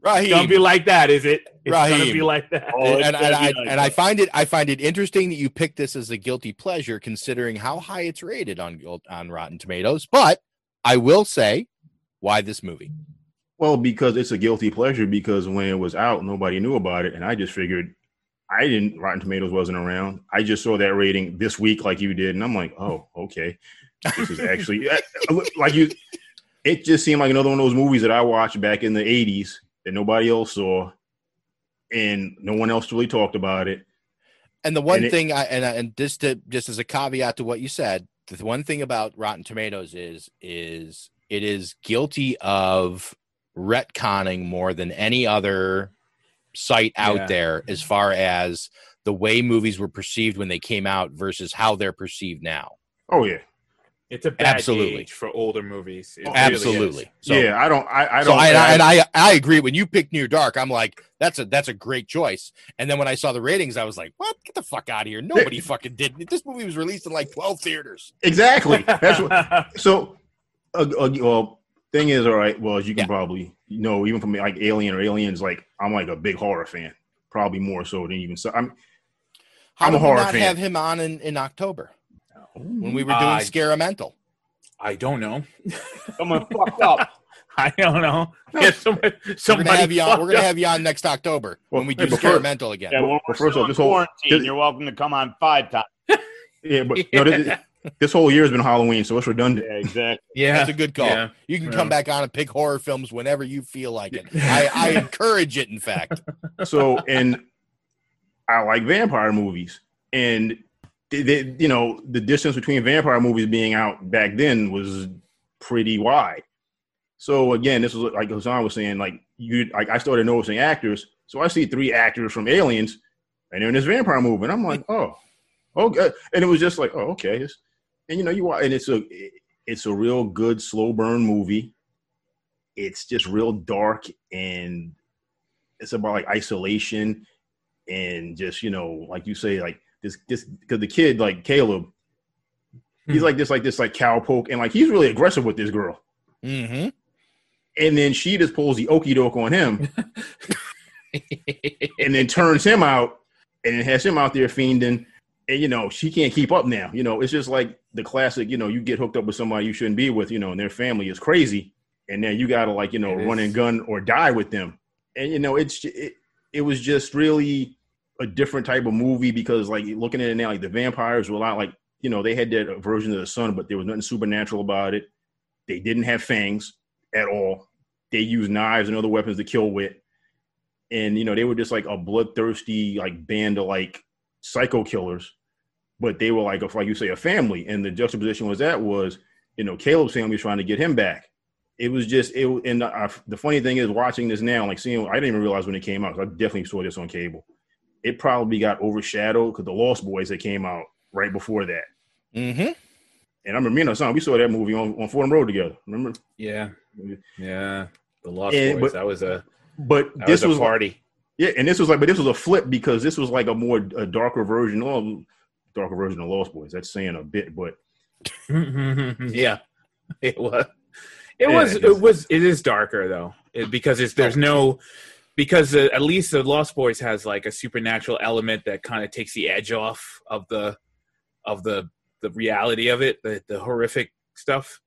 Raheem. Don't be like that, is it? It's gonna Raheem. be like that. Oh, it's and, and I like and I find it I find it interesting that you picked this as a guilty pleasure, considering how high it's rated on on Rotten Tomatoes. But I will say, why this movie? Well, because it's a guilty pleasure. Because when it was out, nobody knew about it, and I just figured I didn't. Rotten Tomatoes wasn't around. I just saw that rating this week, like you did, and I'm like, oh, okay, this is actually uh, like you. It just seemed like another one of those movies that I watched back in the '80s that nobody else saw, and no one else really talked about it. And the one And it- thing I and and just to just as a caveat to what you said, the one thing about Rotten Tomatoes is is it is guilty of retconning more than any other site out Yeah. there as far as the way movies were perceived when they came out versus how they're perceived now. Oh yeah, It's a bad Absolutely. gauge for older movies. It Absolutely. is. So, yeah. I don't. I, I don't. I, I- and I I agree. When you picked Near Dark, I'm like, that's a that's a great choice. And then when I saw the ratings, I was like, what? Get the fuck out of here! Nobody fucking did. This movie was released in like 12 theaters. exactly. That's what. So, uh, uh, well, thing is, all right. Well, as you can probably know, even from like Alien or Aliens, like I'm like a big horror fan, probably more so than even so. I'm. How I'm a horror not fan. have him on in, in October when we were doing Uh, Scaramental? I don't know. Someone fucked up. I don't know. Yeah, somebody, We're gonna have you on. We're gonna have you on next October when we do hey, but first- Scaramental again. Yeah, well, Well, we're first still off, in this whole- this- You're welcome to come on five times. Yeah, but no, this, this whole year has been Halloween, so it's redundant. Yeah, exactly. Yeah, That's a good call. Yeah. You can Yeah. come back on and pick horror films whenever you feel like it. I, I encourage it. In fact, So, and I like vampire movies, and they, they, you know, the distance between vampire movies being out back then was pretty wide. So again, this was like Hassan was saying, like you, like I started noticing actors. So I see three actors from Aliens, and they're in this vampire movie, and I'm like, oh, okay, and it was just like, oh, okay, It's- and you know, you watch, and it's a, it's a real good slow burn movie. It's just real dark and it's about like isolation and just you know like you say like this this because the kid like caleb he's like this like this like cowpoke and like he's really aggressive with this girl mm-hmm. and then she just pulls the okey doke on him and then turns him out and has him out there fiending and you know she can't keep up now you know it's just like the classic you know you get hooked up with somebody you shouldn't be with you know and their family is crazy and then you gotta like you know It run is. and gun or die with them. And you know it's it, it was just really a different type of movie because like looking at it now like the vampires were a lot like you know they had that version of the sun but there was nothing supernatural about it. They didn't have fangs at all. They used knives and other weapons to kill with. And you know they were just like a bloodthirsty like band of like psycho killers but they were like a, like you say a family and the juxtaposition was that was you know caleb's family was trying to get him back it was just it and the, the funny thing is watching this now like seeing i didn't even realize when it came out i definitely saw this on cable it probably got overshadowed because the lost boys that came out right before that Mm-hmm. and i remember me and son we saw that movie on, on fordham road together remember Yeah, yeah. The Lost And- Boys. but- that was a but this was was a like- party. Yeah, and this was like, but this was a flip because this was like a more a darker version, well, darker version of Lost Boys. That's saying a bit, but yeah, it was. It Yeah, was. it It was. It is darker though, it, because it's there's no. Because uh, at least the Lost Boys has like a supernatural element that kind of takes the edge off of the, of the the reality of it, the the horrific stuff.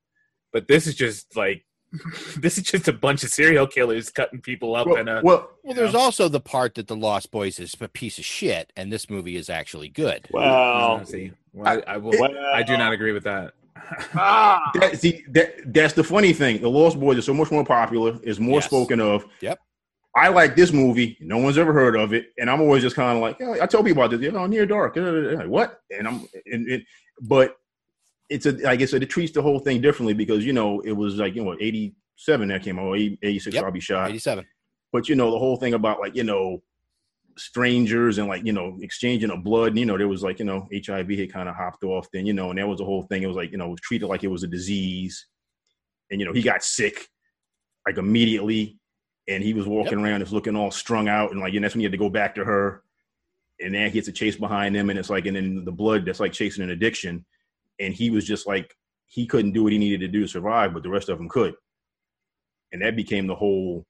But this is just like, this is just a bunch of serial killers cutting people up well, and a. well, Well, there's also the part that the Lost Boys is a piece of shit, and this movie is actually good. Well, see, well, I, I will. I do not agree with that. ah, that, see, that that's the funny thing. The Lost Boys are so much more popular, is more Yes. spoken of. Yep. I like this movie. No one's ever heard of it, and I'm always just kind of like, yeah, I tell people about this. You know, Near Dark. uh, Like, what? And I'm, and, and, but it's a, I it treats the whole thing differently because you know it was like you know 87 that came out, 86 Yep. I'll be shot. 87. but you know the whole thing about like you know strangers and like you know exchanging of blood and, you know there was like you know hiv had kind of hopped off then you know and that was the whole thing it was like you know it was treated like it was a disease and you know he got sick like immediately and he was walking around just looking all strung out and like and that's when he had to go back to her and then he gets a chase behind him and it's like and then the blood that's like chasing an addiction and he was just like he couldn't do what he needed to do to survive but the rest of them could and that became the whole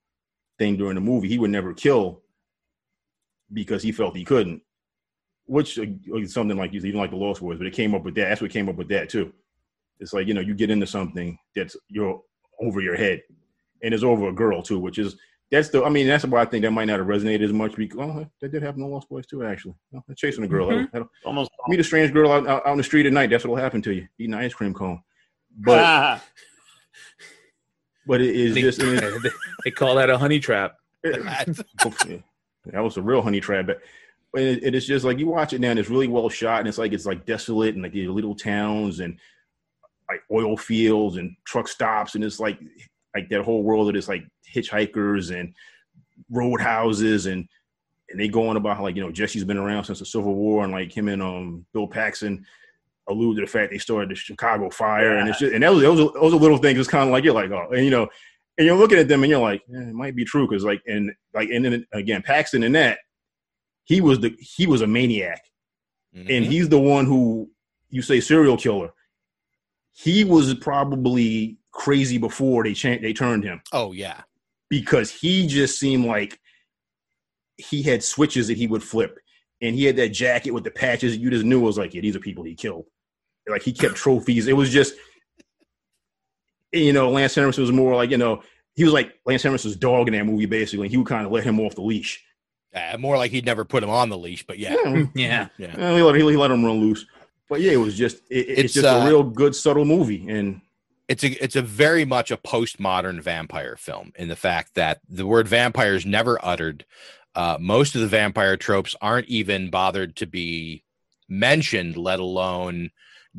thing during the movie. He would never kill because he felt he couldn't, which uh, is something like even like the Lost Boys, but it came up with that. That's what came up with that too. It's like you know you get into something that's you're over your head, and it's over a girl too, which is that's the. I mean, that's why I think that might not have resonated as much. Because oh, that did happen to Lost Boys too, actually. Oh, they're chasing a girl. Mhm. That'll- that'll- Almost meet a strange girl out, out, out on the street at night. That's what'll happen to you. Eating an ice cream cone. But but it is They- just. I mean, they, they call that a honey trap. that was a real honey trap. But but it, it is just like you watch it now, and it's really well shot, and it's like it's like desolate and like these little towns and like oil fields and truck stops, and it's like like that whole world of this like hitchhikers and road houses and and they go on about how like you know Jesse's been around since the Civil War, and like him and um Bill Paxton allude to the fact they started the Chicago Fire, and it's just and that was those are, those are little things. It's kind of like you're like oh, and you know, and you're looking at them and you're like eh, it might be true. Because like and like and then again Paxton and that he was the he was a maniac, and he's the one who you say serial killer. He was probably crazy before they changed they turned him Oh yeah. because he just seemed like he had switches that he would flip, and he had that jacket with the patches. You just knew it was like, yeah, these are people he killed. Like he kept trophies. It was just, you know, Lance Henriksen was more like, you know, he was like Lance Henriksen's dog in that movie, basically. He would kind of let him off the leash. Uh, more like he'd never put him on the leash, but yeah. Yeah. Yeah. Yeah. He, let, he let him run loose. But yeah, it was just, it, it's, It's, just uh, a real good, subtle movie. And it's a it's a very much a postmodern vampire film in the fact that the word vampire is never uttered. Uh, most of the vampire tropes aren't even bothered to be mentioned, let alone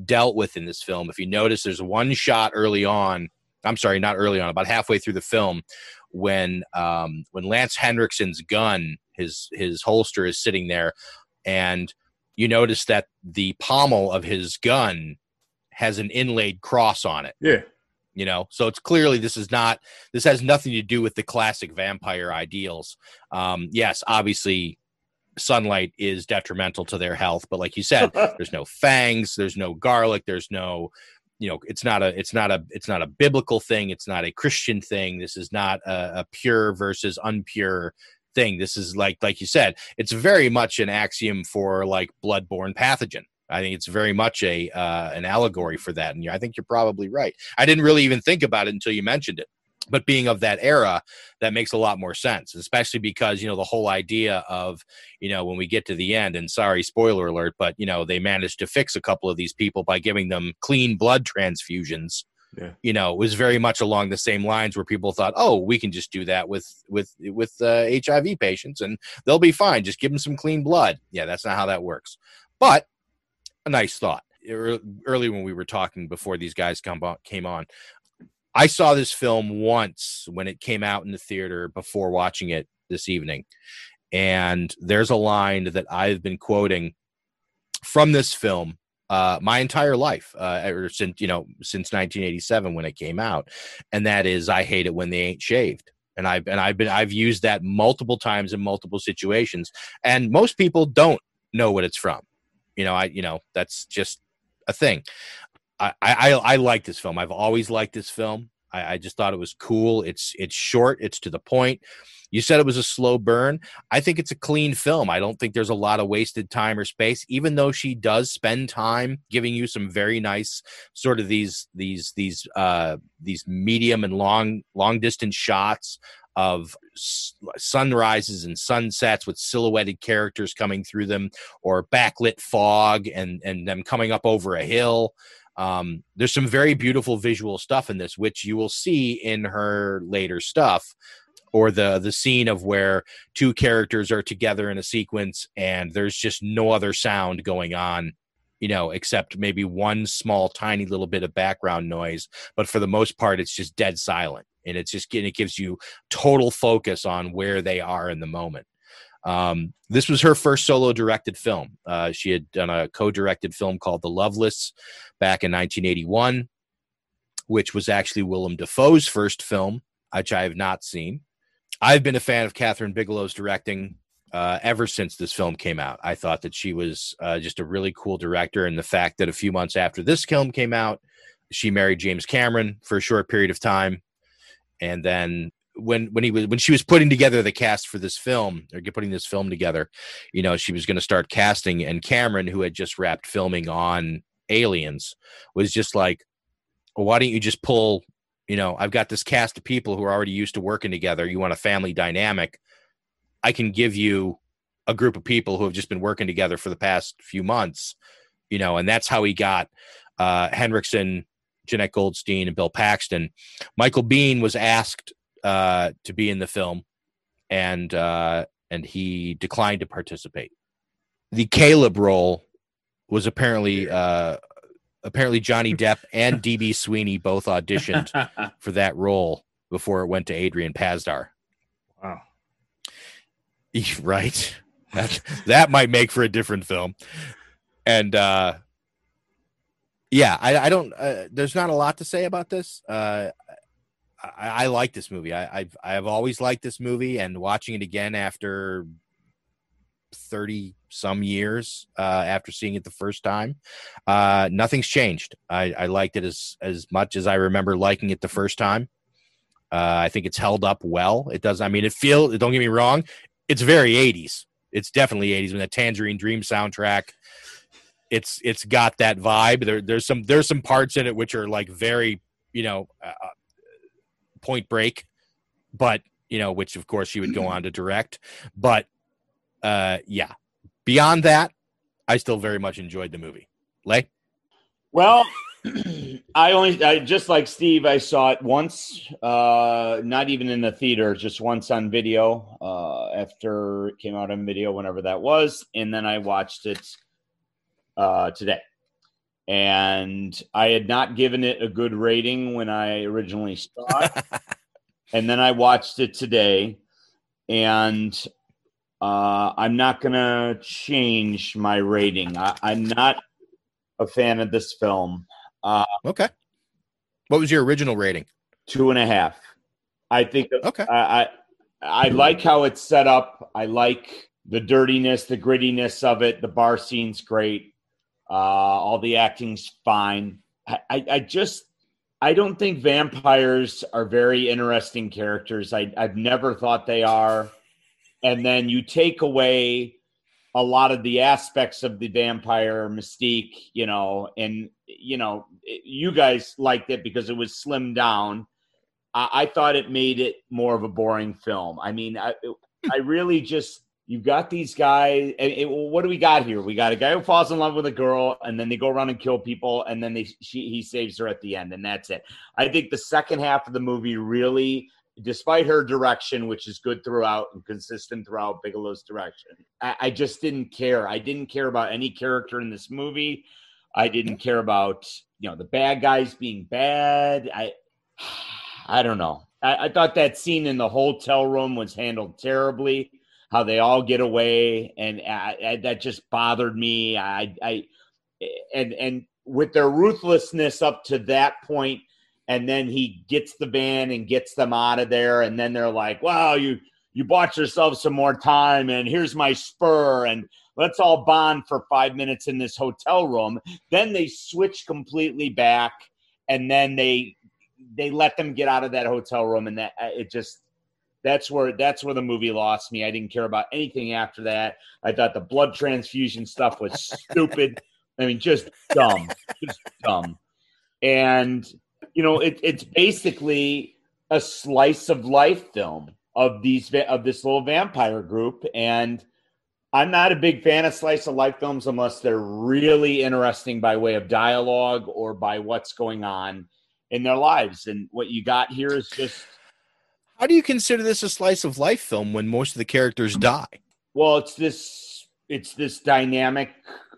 dealt with in this film. If you notice, there's one shot early on. I'm sorry, not early on, about halfway through the film, when um, when Lance Henriksen's gun, his his holster is sitting there, and you notice that the pommel of his gun has an inlaid cross on it. Yeah, you know so it's clearly this is not this has nothing to do with the classic vampire ideals. Um yes obviously sunlight is detrimental to their health but like you said there's no fangs there's no garlic there's no you know it's not a it's not a it's not a biblical thing it's not a christian thing this is not a, a pure versus unpure thing. This is like like you said it's very much an axiom for like bloodborne pathogen I think it's very much a uh, an allegory for that, and I think you're probably right. I didn't really even think about it until you mentioned it, but being of that era, that makes a lot more sense, especially because you know the whole idea of you know when we get to the end, and sorry, spoiler alert, but you know they managed to fix a couple of these people by giving them clean blood transfusions. Yeah. You know, it was very much along the same lines where people thought, "Oh, we can just do that with with with uh, HIV patients, and they'll be fine. Just give them some clean blood." Yeah, that's not how that works. But a nice thought. Early when we were talking before these guys come on, came on, I saw this film once when it came out in the theater before watching it this evening, and there's a line that I've been quoting from this film uh, my entire life, uh, ever since you know since 1987 when it came out, and that is I hate it when they ain't shaved. And I've and I've been I've used that multiple times in multiple situations, and most people don't know what it's from you know i you know that's just a thing. I i i like this film. I've always liked this film. I, I just thought it was cool. It's it's short. It's to the point. You said it was a slow burn. I think it's a clean film. I don't think there's a lot of wasted time or space even though she does spend time giving you some very nice sort of these these these uh these medium and long long distance shots of s- sunrises and sunsets with silhouetted characters coming through them or backlit fog and and them coming up over a hill. Um, there's some very beautiful visual stuff in this which you will see in her later stuff or the the scene of where two characters are together in a sequence and there's just no other sound going on you know except maybe one small tiny little bit of background noise but for the most part it's just dead silent and it's just it gives you total focus on where they are in the moment um, this was her first solo directed film. Uh, she had done a co directed film called The Loveless back in 1981, which was actually Willem Dafoe's first film, which I have not seen. I've been a fan of Kathryn Bigelow's directing uh, ever since this film came out. I thought that she was uh, just a really cool director, and the fact that a few months after this film came out, she married James Cameron for a short period of time, and then when when he was when she was putting together the cast for this film or putting this film together, you know, she was going to start casting, and Cameron, who had just wrapped filming on Aliens, was just like, well, "Why don't you just pull you know, I've got this cast of people who are already used to working together. You want a family dynamic. I can give you a group of people who have just been working together for the past few months, you know, and that's how he got uh, Henriksen, Jenette Goldstein, and Bill Paxton. Michael Biehn was asked uh, to be in the film, and uh, and he declined to participate. The Caleb role was apparently uh, apparently Johnny Depp and DB Sweeney both auditioned for that role before it went to Adrian Pasdar. Wow. Right. That, that might make for a different film. And uh yeah, I, I don't uh, there's not a lot to say about this. Uh I, I like this movie. I, I've I've always liked this movie and watching it again after 30 some years uh, after seeing it the first time. Uh, nothing's changed. I, I, liked it as as much as I remember liking it the first time. Uh, I think it's held up well. It does. I mean, it feel. Don't get me wrong. It's very 80s. It's definitely 80s. When the Tangerine Dream soundtrack, it's it's got that vibe. There, there's some there's some parts in it which are like very you know uh, uh, Point Break, but you know which of course she would go on to direct. But uh, yeah, beyond that, I still very much enjoyed the movie. Lay? Well, I only, I just like Steve, I saw it once, uh, not even in the theater, just once on video uh, after it came out on video, whenever that was. And then I watched it uh, today. And I had not given it a good rating when I originally saw it. and then I watched it today. And uh, I'm not going to change my rating. I, am not a fan of this film. Uh, okay. What was your original rating? Two and a half. I think. Okay. I, I I like how it's set up. I like the dirtiness, the grittiness of it. The bar scene's great. Uh, all the acting's fine. I, I, I just I don't think vampires are very interesting characters. I, I've never thought they are and then you take away a lot of the aspects of the vampire mystique, you know, and you know, you guys liked it because it was slimmed down. I, I thought it made it more of a boring film. I mean, I, I really just you've got these guys. And it, what do we got here? We got a guy who falls in love with a girl, and then they go around and kill people, and then they she, he saves her at the end, and that's it. I think the second half of the movie really despite her direction, which is good throughout and consistent throughout Bigelow's direction, I, I, just didn't care. I didn't care about any character in this movie. I didn't care about you know the bad guys being bad. I I don't know. I, I thought that scene in the hotel room was handled terribly. How they all get away, and I, that just bothered me. I, I and and with their ruthlessness up to that point and then he gets the van and gets them out of there and then they're like wow you you bought yourself some more time and here's my spur and let's all bond for five minutes in this hotel room then they switch completely back and then they they let them get out of that hotel room and that it just that's where that's where the movie lost me i didn't care about anything after that i thought the blood transfusion stuff was stupid i mean just dumb just dumb and you know, it, it's basically a slice of life film of these of this little vampire group, and I'm not a big fan of slice of life films unless they're really interesting by way of dialogue or by what's going on in their lives. And what you got here is just. How do you consider this a slice of life film when most of the characters die? Well, it's this it's this dynamic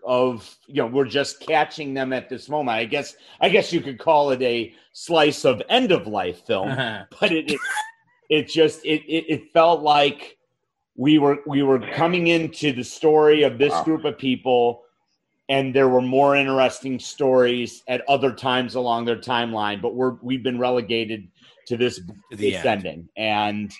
of you know we're just catching them at this moment. I guess I guess you could call it a slice of end of life film, uh-huh. but it, it it, just it, it, it felt like we were we were coming into the story of this wow. group of people and there were more interesting stories at other times along their timeline but we're we've been relegated to this, to this ending and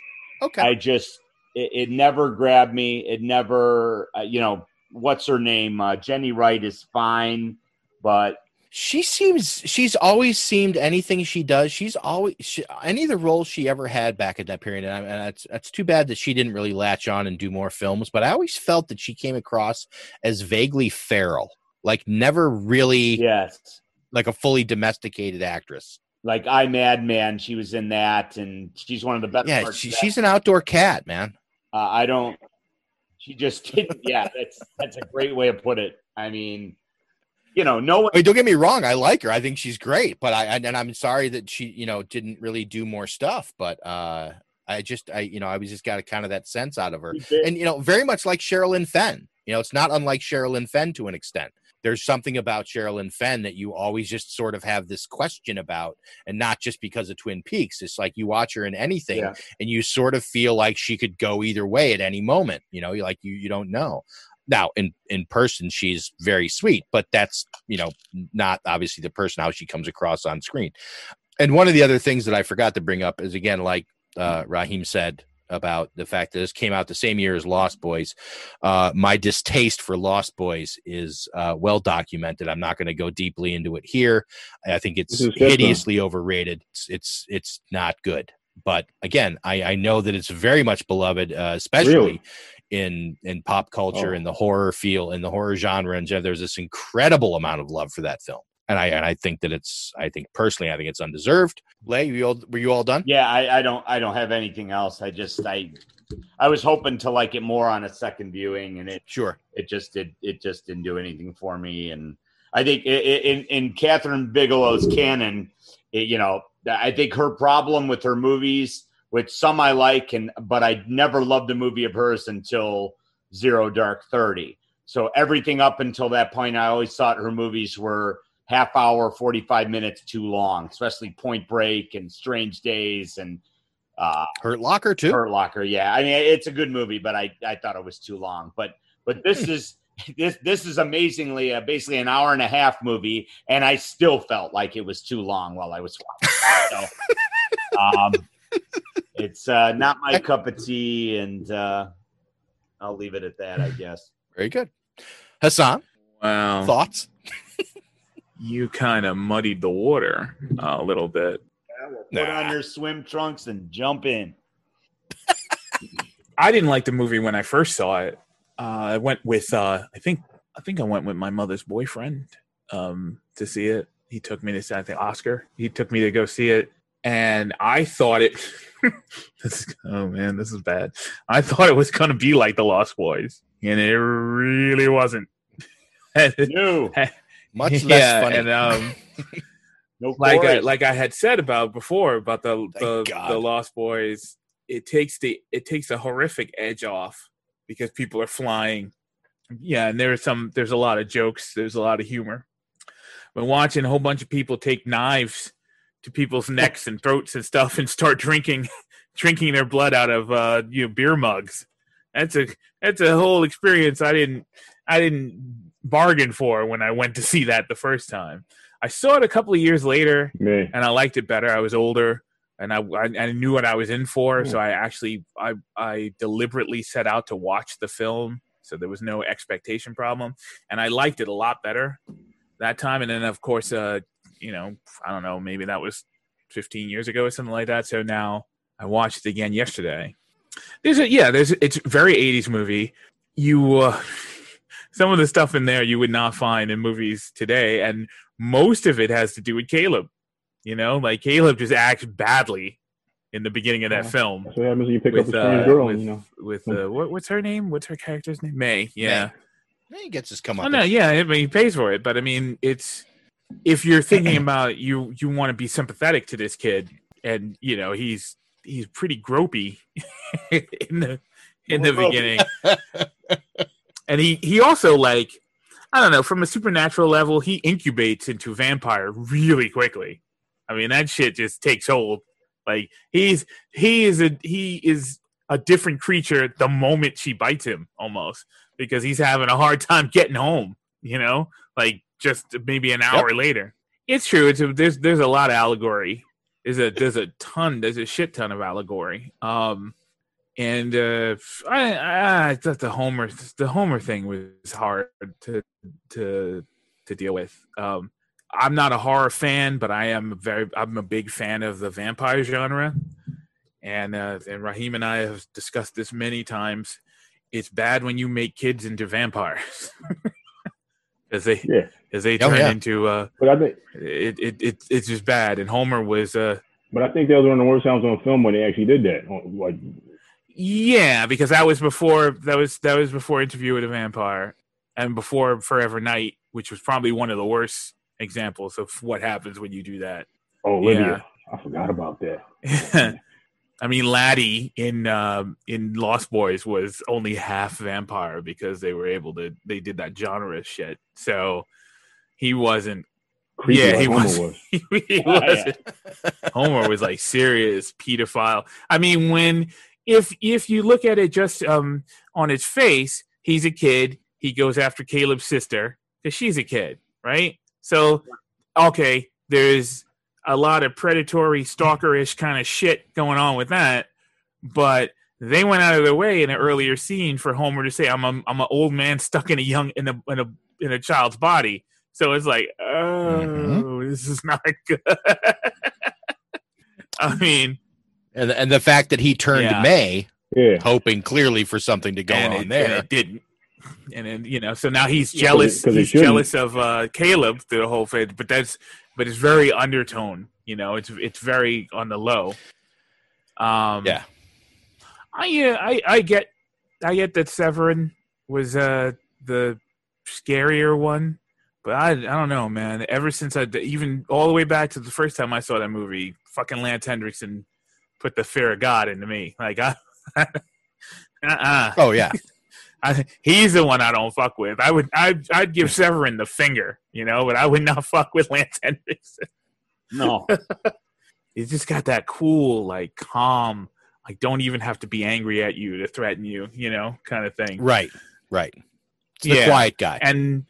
okay i just it, it, never grabbed me it never uh, you know what's her name? Uh, Jenny Wright is fine, but she seems she's always seemed anything she does. She's always she, any of the roles she ever had back at that period, and, and that's that's too bad that she didn't really latch on and do more films. But I always felt that she came across as vaguely feral, like never really yes, like a fully domesticated actress. Like I Madman. She was in that, and she's one of the best. Yeah, she, she's an outdoor cat, man. Uh, I don't. She just didn't. Yeah, that's that's a great way to put it. I mean, you know, no one. I mean, don't get me wrong. I like her. I think she's great, but I and I'm sorry that she, you know, didn't really do more stuff. But uh I just, I, you know, I was just got a kind of that sense out of her, and you know, very much like Sherilyn Fenn. You know, it's not unlike Sherilyn Fenn to an extent. There's something about Sherilyn Fenn that you always just sort of have this question about, and not just because of Twin Peaks. It's like you watch her in anything, Yeah. and you sort of feel like she could go either way at any moment. You know, like you you don't know. Now, in in person, she's very sweet, but that's you know not obviously the person how she comes across on screen. And one of the other things that I forgot to bring up is again, like uh, Raheem said about the fact that this came out the same year as Lost Boys. Uh, my distaste for Lost Boys is uh, well documented. I'm not going to go deeply into it here. I think it's hideously overrated. It's, it's it's not good. But again, I, I know that it's very much beloved, uh, especially Really? in in pop culture, Oh. in the horror feel, in the horror genre, and there's this incredible amount of love for that film. And I and I think that it's I think personally I think it's undeserved. Lay, you all, were you all done? Yeah, I, I don't. I don't have anything else. I just I. I was hoping to like it more on a second viewing, and it Sure. it just did. It just didn't do anything for me. And I think in in Kathryn Bigelow's canon, it, you know, I think her problem with her movies, which some I like, and but I never loved a movie of hers until Zero Dark Thirty. So everything up until that point, I always thought her movies were half hour, forty five minutes too long, especially Point Break and Strange Days and uh, Hurt Locker too. Hurt Locker, yeah. I mean, it's a good movie, but I I thought it was too long. But but this is this this is amazingly uh, basically an hour and a half movie, and I still felt like it was too long while I was watching. So, um, it's uh, not my cup of tea, and uh, I'll leave it at that, I guess. Very good. Hassan, Wow. thoughts? You kind of muddied the water uh, a little bit. Put on your swim trunks and jump in. I didn't like the movie when I first saw it. Uh, I went with uh, I think I think I went with my mother's boyfriend um, to see it. He took me to see I think Oscar. He took me to go see it, and I thought it. this oh man, this is bad. I thought it was going to be like the Lost Boys, and it really wasn't. no, much less funny. And um, no like I, like I had said about before about the the, the Lost Boys, it takes the it takes a horrific edge off because people are flying. Yeah, and there's some there's a lot of jokes, there's a lot of humor. But watching a whole bunch of people take knives to people's necks and throats and stuff and start drinking drinking their blood out of uh you know beer mugs. That's a that's a whole experience I didn't I didn't bargain for when I went to see that the first time. I saw it a couple of years later Me. and I liked it better. I was older and I, I, I knew what I was in for. So I actually, I, I deliberately set out to watch the film. So there was no expectation problem. And I liked it a lot better that time. And then of course, uh, you know, I don't know, maybe that was 15 years ago or something like that. So now I watched it again yesterday. There's a, yeah, there's, it's very 80s movie. You, uh, some of the stuff in there you would not find in movies today. And most of it has to do with Caleb. You know, like Caleb just acts badly in the beginning of that Yeah. film. That's what happens when you pick up a With, strange uh, girl, with, you know. with uh, what, what's her name? What's her character's name? May. Yeah. May gets his come Oh up. no, yeah, I mean, he pays for it, but I mean, it's if you're thinking about you, you want to be sympathetic to this kid, and you know he's he's pretty gropey in the in the Little beginning, and he he also like I don't know from a supernatural level, he incubates into vampire really quickly. I mean, that shit just takes hold. Like he's he is a he is a different creature the moment she bites him almost because he's having a hard time getting home. You know, like just maybe an hour later. It's true. It's a, there's there's a lot of allegory. There's a there's a ton. There's a shit ton of allegory. Um, and uh, I, I I thought the Homer the Homer thing was hard to to to deal with. Um, I'm not a horror fan, but I am very I'm a big fan of the vampire genre. And uh, and Raheem and I have discussed this many times. It's bad when you make kids into vampires. as they Yeah. as they Oh, turn yeah. into uh, But I think, it, it it it's just bad. And Homer was uh but I think that was one of the worst times on film when they actually did that. Like, yeah because that was before that was that was before Interview with a Vampire and before Forever Knight, which was probably one of the worst examples of what happens when you do that. oh, yeah, I forgot about that. I mean, Laddie in um, in Lost Boys was only half vampire because they were able to. They did that genre shit, so he wasn't. Creepy yeah, like he was. was. he wasn't. Homer was like serious pedophile. I mean, when if if you look at it just um, on its face, he's a kid. He goes after Caleb's sister because she's a kid, right? So, okay, there's a lot of predatory, stalkerish kind of shit going on with that, but they went out of their way in an earlier scene for Homer to say, "I'm a I'm an old man stuck in a young in a in a in a child's body." So it's like, oh, this is not good. I mean, And and the fact that he turned Yeah. May, yeah. hoping clearly for something to go and on it, there. and it didn't. And then you know, so now he's Yeah, 'cause jealous. it- 'cause he's jealous of uh, Caleb through the whole thing. But that's but it's very undertone. You know, it's it's very on the low. Um, yeah, I uh, I I get I get that Severen was uh the scarier one, but I I don't know, man. Ever since I even all the way back to the first time I saw that movie, fucking Lance Henriksen put the fear of God into me. Like I, uh-uh. Oh yeah. I, he's the one I don't fuck with. I would I'd, I'd give Severen the finger, you know, but I would not fuck with Lance Henriksen. No. He's just got that cool, like calm, like don't even have to be angry at you to threaten you, you know, kind of thing. right, right. It's the quiet guy. And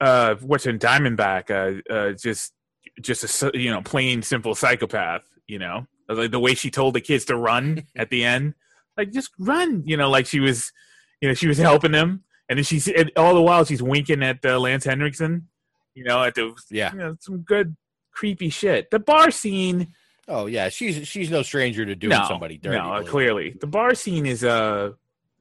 uh, what's in Diamondback? Uh, uh, just just a you know plain simple psychopath. You know, like the way she told the kids to run at the end, like just run. You know, like she was, you know, she was helping them, and then she's and all the while she's winking at uh, Lance Henriksen. You know, at the Yeah. you know, some good creepy shit. The bar scene. Oh yeah, she's she's no stranger to doing no, somebody dirty. No, me. clearly the bar scene is uh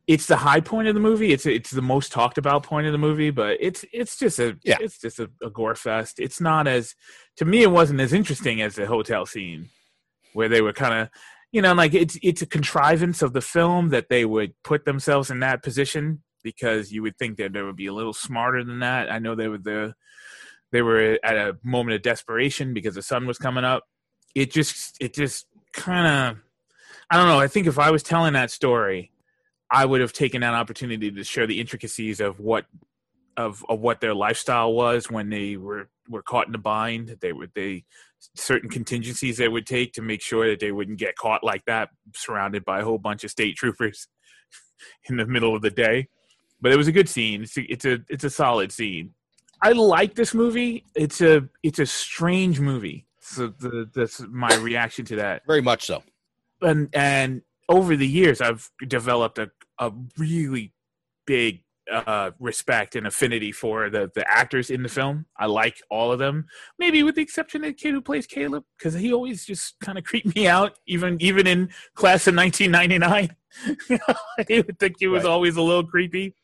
it's the high point of the movie. It's it's the most talked about point of the movie, but it's it's just a Yeah. it's just a, a gore fest. It's not as to me it wasn't as interesting as the hotel scene where they were kind of you know like it's it's a contrivance of the film that they would put themselves in that position because you would think that they would be a little smarter than that. I know they were the they were at a moment of desperation because the sun was coming up. It just it just kind of I don't know. I think if I was telling that story, I would have taken that opportunity to share the intricacies of what of, of what their lifestyle was when they were were caught in a bind. They were they certain contingencies they would take to make sure that they wouldn't get caught like that, surrounded by a whole bunch of state troopers in the middle of the day. But it was a good scene. It's a, it's a it's a solid scene. I like this movie. It's a it's a strange movie. So the, that's my reaction to that Very much so. and and over the years i've developed a, a really big uh respect and affinity for the the actors in the film i like all of them maybe with the exception of the kid who plays caleb because he always just kind of creeped me out even even in class of 1999 i would think he was always a little creepy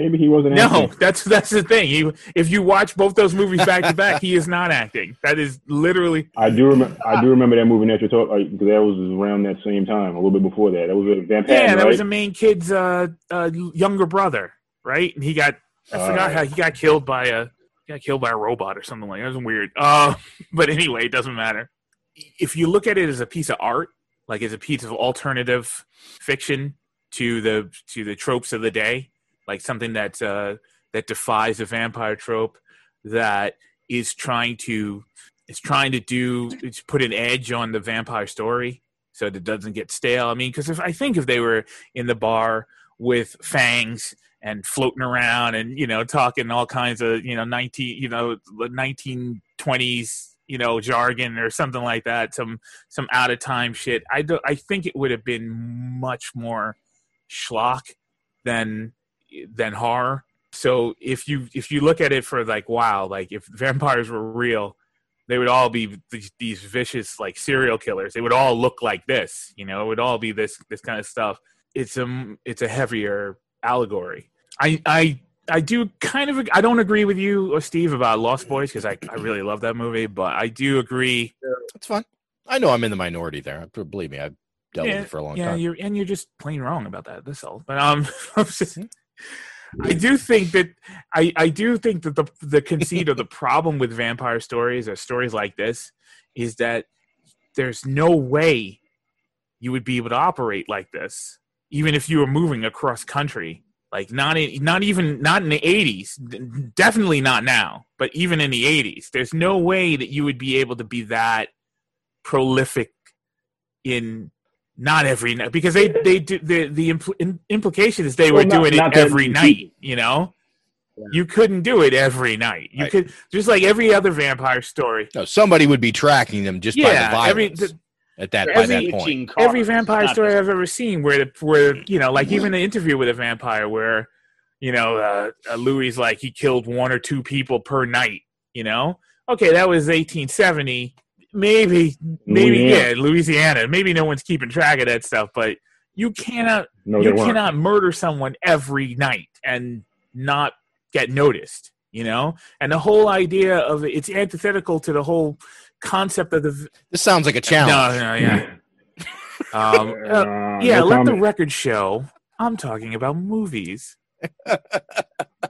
Maybe he wasn't. no acting. that's that's the thing he, if you watch both those movies back to back he is not acting that is literally I do remember. I do remember that movie that you're talking like, because that was around that same time, a little bit before that. That was Van Patten, Yeah, that right? was the main kid's uh, uh, younger brother, right? And he got I forgot how he got killed by a got killed by a robot or something like that. It was weird. Uh, but anyway, it doesn't matter. If you look at it as a piece of art, like as a piece of alternative fiction to the to the tropes of the day, like something that uh, that defies the vampire trope, that is trying to is trying to do it's put an edge on the vampire story so that it doesn't get stale. I mean, because if I think if they were in the bar with fangs and floating around and you know talking all kinds of you know nineteen you know nineteen twenties you know jargon or something like that, some some out of time shit. I do, I think it would have been much more schlock than than horror. So if you if you look at it for like wow, like if vampires were real, they would all be these, these vicious like serial killers. They would all look like this, you know. It would all be this this kind of stuff. It's a it's a heavier allegory. I I I do kind of I don't agree with you or Steve about Lost Boys because I, I really love that movie, but I do agree. It's fun. I know I'm in the minority there. Believe me, I've dealt yeah, with it for a long time. yeah, time. you're and you're just plain wrong about that. That's all. But um, I do think that I I do think that the the conceit or the problem with vampire stories or stories like this is that there's no way you would be able to operate like this, even if you were moving across country. Like not in, not even not in the 80s, definitely not now, but even in the 80s, there's no way that you would be able to be that prolific in not every night because they they do the the impl- implication is they Well, were not- doing not it every many night, you know. You couldn't do it every night. You Right. could just like every other vampire story. No, somebody would be tracking them just by the violence every the, at that by every- that point. every vampire story I've ever seen, where the, where you know, like even the interview with a vampire, where you know, uh, uh, Louis like he killed one or two people per night. You know, okay, that was 1870. Maybe, maybe Louisiana. yeah, Louisiana. Maybe no one's keeping track of that stuff, but you cannot, No, you they weren't. cannot murder someone every night and not get noticed. You know, and the whole idea of it's antithetical to the whole concept of the This sounds like a challenge. no, no, yeah. um, uh, Uh, yeah, no let the record show. I'm talking about movies.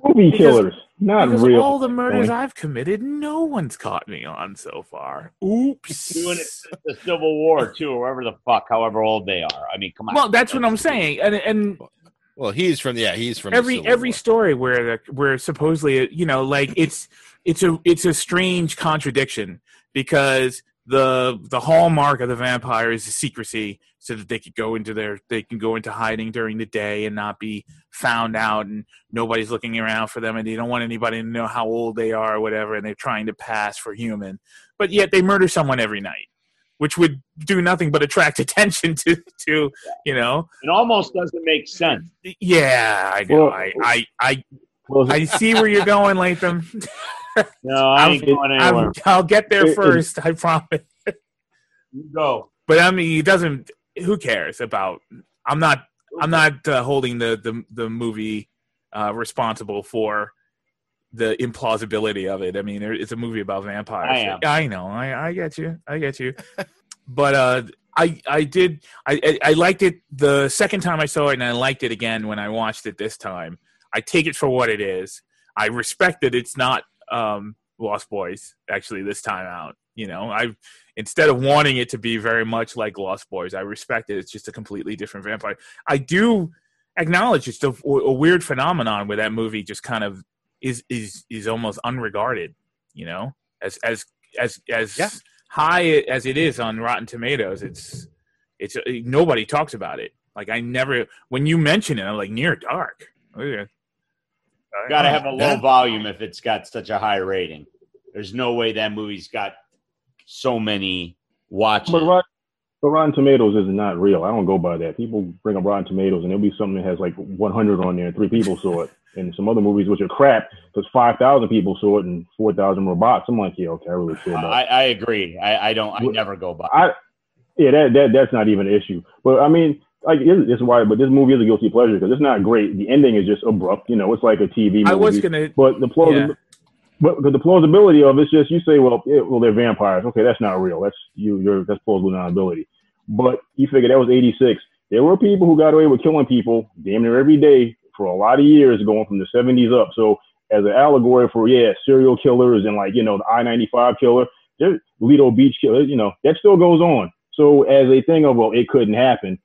Movie Because- killers, not because real. all the murders Tony. I've committed, no one's caught me on so far. Oops. Doing it the Civil War too, or whatever the fuck, however old they are. I mean, come on. Well, that's what I'm saying, and and Well, he's from yeah, he's from the every Civil every War. story where the where supposedly you know like it's it's a it's a strange contradiction because the the hallmark of the vampire is secrecy so that they could go into their they can go into hiding during the day and not be found out and nobody's looking around for them and they don't want anybody to know how old they are or whatever and they're trying to pass for human but yet they murder someone every night which would do nothing but attract attention to to you know It almost doesn't make sense. yeah i know Well- i i i I see where you're going, Latham. No, I ain't I'm- going anywhere. I'm, I'll get there It- it- first. I promise. You go. But I mean, he doesn't. Who cares about? I'm not. I'm not uh, holding the the the movie uh, responsible for the implausibility of it. I mean, there- it's a movie about vampires. I am. I know. I I get you. I get you. but uh, I I did. I, I I liked it the second time I saw it, and I liked it again when I watched it this time. I take it for what it is. I respect that it's not um, Lost Boys actually this time out. You know, I instead of wanting it to be very much like Lost Boys, I respect it. It's just a completely different vampire. I do acknowledge it's a, a weird phenomenon where that movie just kind of is is is almost unregarded. You know, as as as as Yeah. high as it is on Rotten Tomatoes, it's it's nobody talks about it. Like I never when you mention it, I'm like near dark. Got to have a low Yeah. volume if it's got such a high rating. There's no way that movie's got so many watches. But, Rot- but Rotten Tomatoes is not real. I don't go by that. People bring up Rotten Tomatoes and there'll be something that has like 100 on there and three people saw it. And some other movies which are crap because 5,000 people saw it and 4,000 were bots. I'm like, yeah, okay, I really feel about I, I agree. I, I don't. I Well, never go by. I yeah, that, that that's not even an issue. But I mean, like this is why. But this movie is a guilty pleasure because it's not great. The ending is just abrupt. You know, it's like a TV movie. I was gonna. But the plausibility, but the plausibility of it's just you say, well, yeah, well, they're vampires. Okay, that's not real. That's you. You're that's plausible deniability. But you figure that was '86. There were people who got away with killing people damn near every day for a lot of years, going from the '70s up. So as an allegory for yeah, serial killers and like you know the I-95 killer, Lido Beach killer, you know that still goes on. So as a thing of well, it couldn't happen.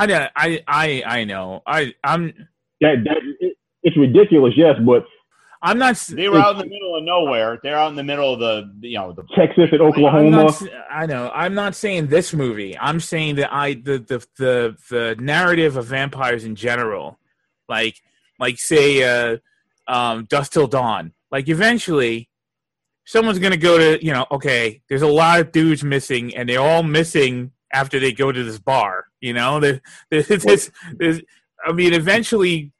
I know. I I I know. I I'm That that it, it's ridiculous, yes, but I'm not. They were out in the middle of nowhere. They're out in the middle of the you know the Texas and Oklahoma. not, s- I know. I'm not saying this movie. I'm saying that I the the the the narrative of vampires in general, like like say uh, um, Dusk Till Dawn. Like eventually, someone's gonna go to you know. Okay, there's a lot of dudes missing, and they're all missing after they go to this bar. You know, there, there's, there's, there's I mean, eventually,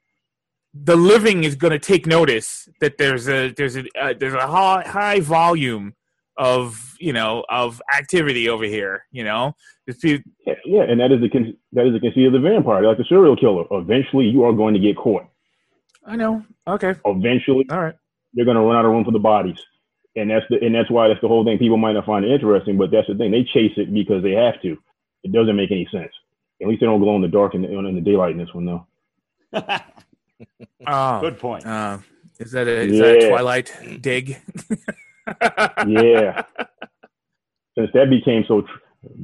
the living is going to take notice that there's a there's a uh, there's a high, high volume of you know of activity over here. You know, Yeah, yeah, and that is the con- that is the conceit of the vampire, like the serial killer. Eventually, you are going to get caught. I know. Okay. Eventually, all right, they're going to run out of room for the bodies, and that's the and that's why that's the whole thing. People might not find it interesting, but that's the thing. They chase it because they have to. It doesn't make any sense. At least they don't glow in the dark and in the daylight in this one, though. Oh, Good point. Uh, is that a, is that a Twilight dig? yeah. Since that became so, tr-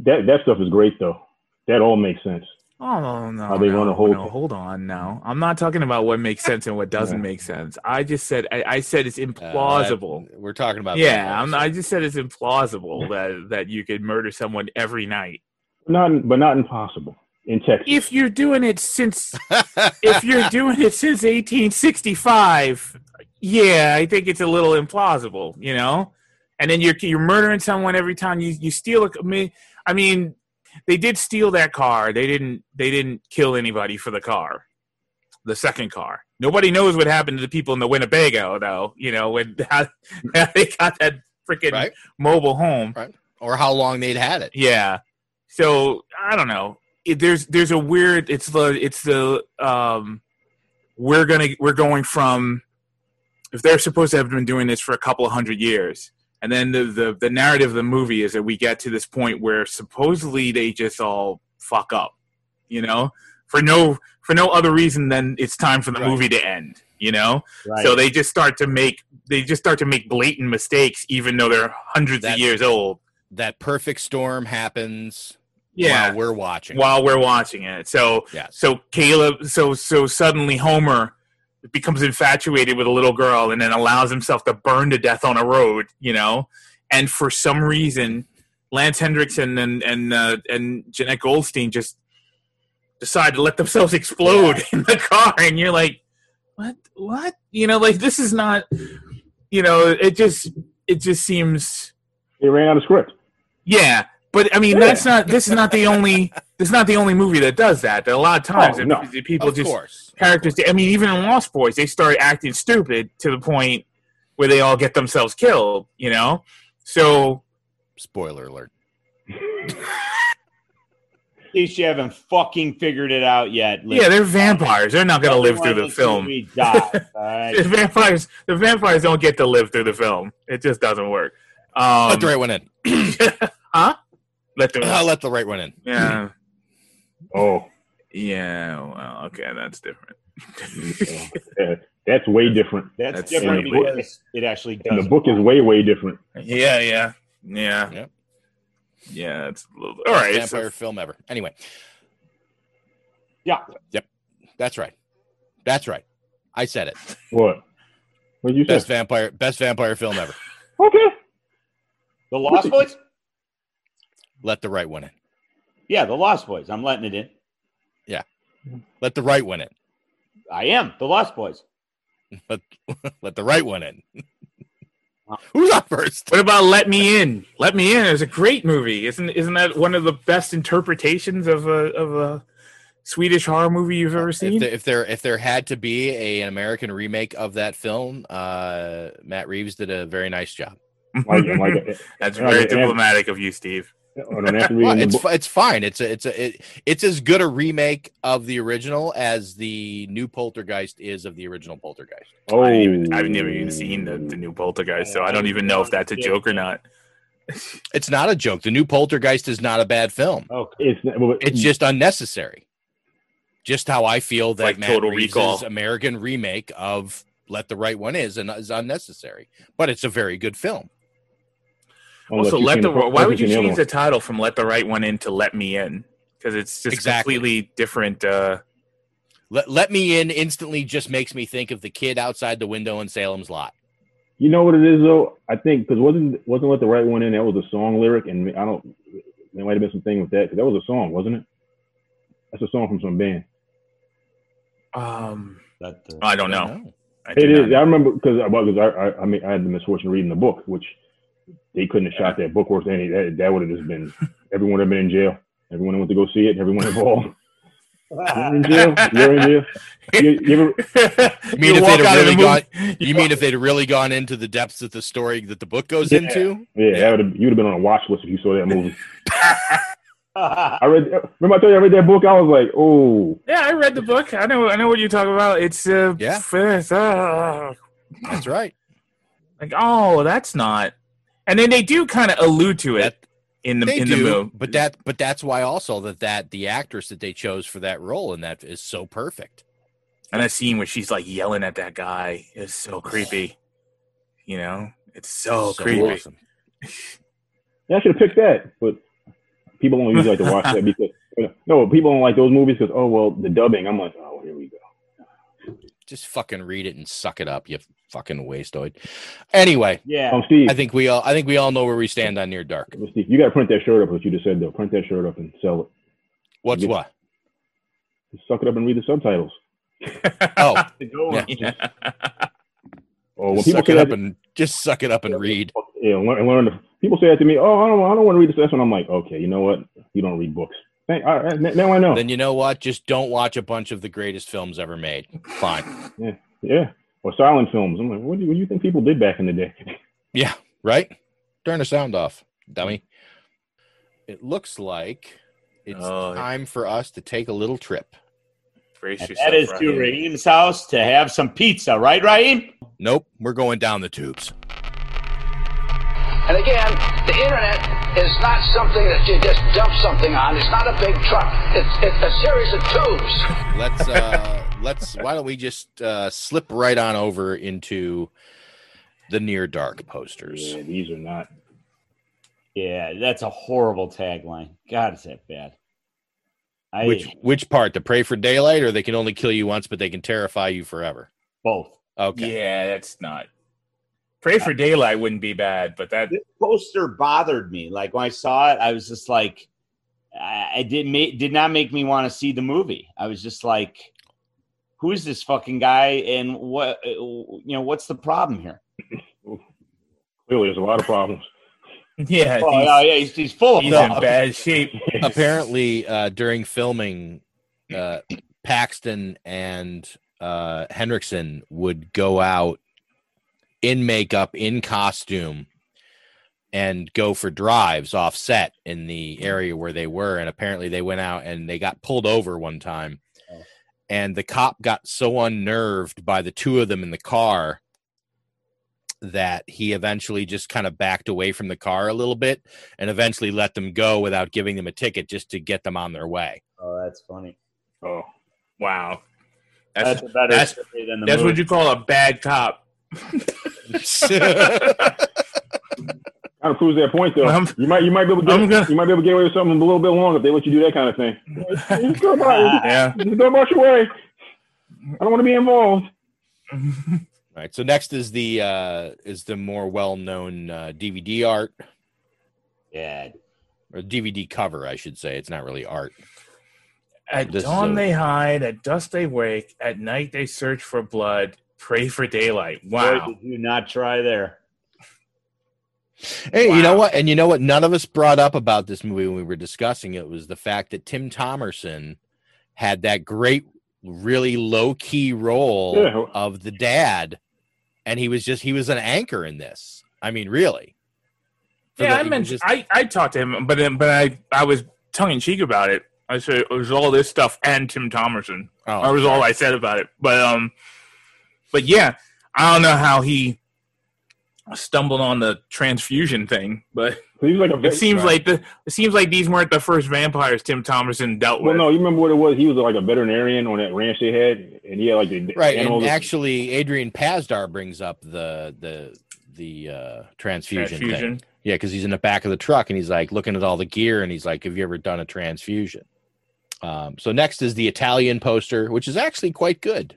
that that stuff is great though. That all makes sense. Oh no, no, How they no, run a whole no, hold on now. I'm not talking about what makes sense and what doesn't Yeah. make sense. I just said I, I said it's Uh, implausible. that- we're talking about yeah, vampires. I'm, I just said it's implausible that that you could murder someone every night. Not, but not impossible in Texas. If you're doing it since if you're doing it since 1865, yeah, I think it's a little implausible, you know. And then you're you're murdering someone every time you you steal a. I mean, I mean, they did steal that car. They didn't they didn't kill anybody for the car, the second car. Nobody knows what happened to the people in the Winnebago, though. You know when how, they got that freaking Right. mobile home, right? Or how long they'd had it. yeah. So I don't know. It, there's there's a weird. It's the it's the um. We're gonna we're going from if they're supposed to have been doing this for a couple of hundred years, and then the the, the narrative of the movie is that we get to this point where supposedly they just all fuck up, you know, for no for no other reason than it's time for the movie to end, you know. Right. So they just start to make they just start to make blatant mistakes, even though they're hundreds of years old. That perfect storm happens Yeah. while we're watching. while we're watching it. So Yes. so Caleb so so suddenly Homer becomes infatuated with a little girl and then allows himself to burn to death on a road, you know. And for some reason, Lance Henriksen and and uh, and Jenette Goldstein just decide to let themselves explode in the car, and you're like, what? What? You know, like this is not. You know, it just it just seems. They ran out of script. Yeah, but I mean, that's not. This is not the only. This is not the only movie that does that. There a lot of times Oh, no. p- people Of just course. Characters. I mean, even in Lost Boys, they start acting stupid to the point where they all get themselves killed. You know, so Spoiler alert. At least you haven't fucking figured it out yet. Liz. yeah, they're vampires. They're not going to live through the film. We die. all right? The vampires, the vampires don't get to live through the film. It just doesn't work. Um, let the right one in. huh? Let the I'll let the right one in. yeah. Oh, Yeah. Well, okay, that's different. yeah, that's way different. That's, That's different in because it actually does. And the book is way, way different. Yeah, yeah, yeah, Yep. yeah. It's a little, all right. so- Vampire film ever. Anyway. Yeah. Yep. That's right. That's right. I said it. What? What you Best say? vampire best vampire film ever. Okay. The Lost Boys? Let the right one in. Yeah, the Lost Boys. I'm letting it in. Yeah. Let the right one in. I am the Lost Boys. Let let the right one in. Who's up first? What about Let Me In? Let Me In is a great movie. Isn't isn't that one of the best interpretations of a of a Swedish horror movie you've ever If seen? there, if there if there had to be a, an American remake of that film, uh, Matt Reeves did a very nice job. Like, like, That's very and- diplomatic of you, Steve. I don't have to read Well, in the it's book. it's fine. It's a, it's a it, it's as good a remake of the original as the new Poltergeist is of the original Poltergeist. Oh, I even, I've never even seen the, the new Poltergeist, so I don't even know if that's a joke or not. It's not a joke. The new Poltergeist is not a bad film. Okay. it's It's just unnecessary. Just how I feel that like Matt Total Reeves' Recall. American remake of Let the Right One is and is unnecessary, but it's a very good film. Unless Also, you've let seen the why would you change the the title from "Let the Right One In" to "Let Me In"? Because it's just Exactly. completely different. Uh, Let, Let Me In instantly just makes me think of the kid outside the window in Salem's Lot. You know what it is though? I think because wasn't wasn't let the right one in. That was a song lyric, and I don't. There might have been some thing with that because that was a song, wasn't it? That's a song from some band. um, That, uh, I don't know. don't know. I do It not. I remember because I, because I, I I mean I had the misfortune of reading the book, which they couldn't have shot that book worth any. That, that would have just been everyone would have been in jail. Everyone went to go see it. Everyone involved. You're in jail. You're in jail. You, you ever, You mean You if they'd have really the gone? You mean if they'd really gone into the depths of the story that the book goes Yeah. into? yeah, that would have, you would have been on a watch list if you saw that movie. I read. Remember I told you I read that book. I was like, oh. Yeah, I read the book. I know. I know what you're talking about. It's uh, Yeah. f- uh, That's right. like oh, that's not. And then they do kind of allude to it in the They in do, the movie. but that but that's why also that that the actress that they chose for that role and that is so perfect. And that scene where she's like yelling at that guy is so creepy. You know, it's so, So creepy. awesome. Yeah, I should have picked that, but people don't usually like to watch that because no, people don't like those movies because oh well, the dubbing. I'm like, oh, here we go. Just fucking read it and suck it up, you fucking wastoid. Anyway, Yeah. Um, Steve, I think we all I think we all know where we stand on Near Dark. Steve, you got to print that shirt up. What you just said though, print that shirt up and sell it. What's You- what? Just suck it up and read the subtitles. Oh, Go yeah. Or when people suck say it up and just suck it up and read. yeah, learn, and learn the, people say that to me. Oh, I don't, I don't want to read this. That's when I'm like, okay, you know what? You don't read books. Thank, all right, now I know. Then you know what? Just don't watch a bunch of the greatest films ever made. Fine. Yeah, yeah. Or silent films. I'm like, what do, you, what do you think people did back in the day? Yeah, right? Turn the sound off, dummy. It looks like it's Oh. time for us to take a little trip. Brace That yourself, to Raheem. Raheem's house to have some pizza, right, Raheem? Nope, we're going down the tubes. And again, the internet is not something that you just dump something on. It's not a big truck. It's, it's a series of tubes. Let's uh let's why don't we just uh slip right on over into the near dark posters. Yeah, these are not. Yeah, that's a horrible tagline. God, is that bad? I Which which part? To pray for daylight or they can only kill you once but they can terrify you forever. both. Okay. Yeah, that's not. Pray for daylight wouldn't be bad, but that This poster bothered me. Like when I saw it, I was just like, I, I did ma- did not make me want to see the movie. I was just like, who is this fucking guy, and what uh, you know? What's the problem here? Clearly, there's a lot of problems. yeah, Oh, he's, yeah, yeah, he's, he's full of he's in bad shape. Apparently, uh during filming, uh Paxton and uh Henriksen would go out in makeup, in costume, and go for drives off set in the area where they were. And apparently they went out and they got pulled over one time. And the cop got so unnerved by the two of them in the car that he eventually just kind of backed away from the car a little bit and eventually let them go without giving them a ticket just to get them on their way. Oh, that's funny. Oh, Wow, That's, that's a better that's, story than the that's what you call a bad cop. kind of proves that point, though. I'm- you might, you might be able to I'm get, gonna- you might be able to get away with something a little bit longer if they let you do that kind of thing. Just go about, Yeah. just go about your way. I don't want to be involved. All right. So next is the uh is the more well-known uh, DVD art Yeah, or DVD cover, I should say. It's not really art. At This dawn a- they hide, at dusk they wake, at night they search for blood, pray for daylight. Boy, Wow. did you not try there? Hey, you know what? And you know what? None of us brought up about this movie when we were discussing it was the fact that Tim Thomerson had that great, really low key role Yeah. of the dad, and he was just he was an anchor in this. I mean, really. Yeah, the- I mentioned just- I, I talked to him, but then but I I was tongue in cheek about it. I said it was all this stuff and Tim Thomerson. Oh, that was all I said about it. But um, but yeah, I don't know how he stumbled on the transfusion thing, but He like a it seems like the it seems like these weren't the first vampires Tim Thomerson dealt with. Well, with. no, you remember what it was? He was like a veterinarian on that ranch they had, and he had like the right animals. and actually Adrian Pasdar brings up the the the uh transfusion, thing. Yeah because he's in the back of the truck and he's like looking at all the gear and he's like have you ever done a transfusion um so next is the italian poster which is actually quite good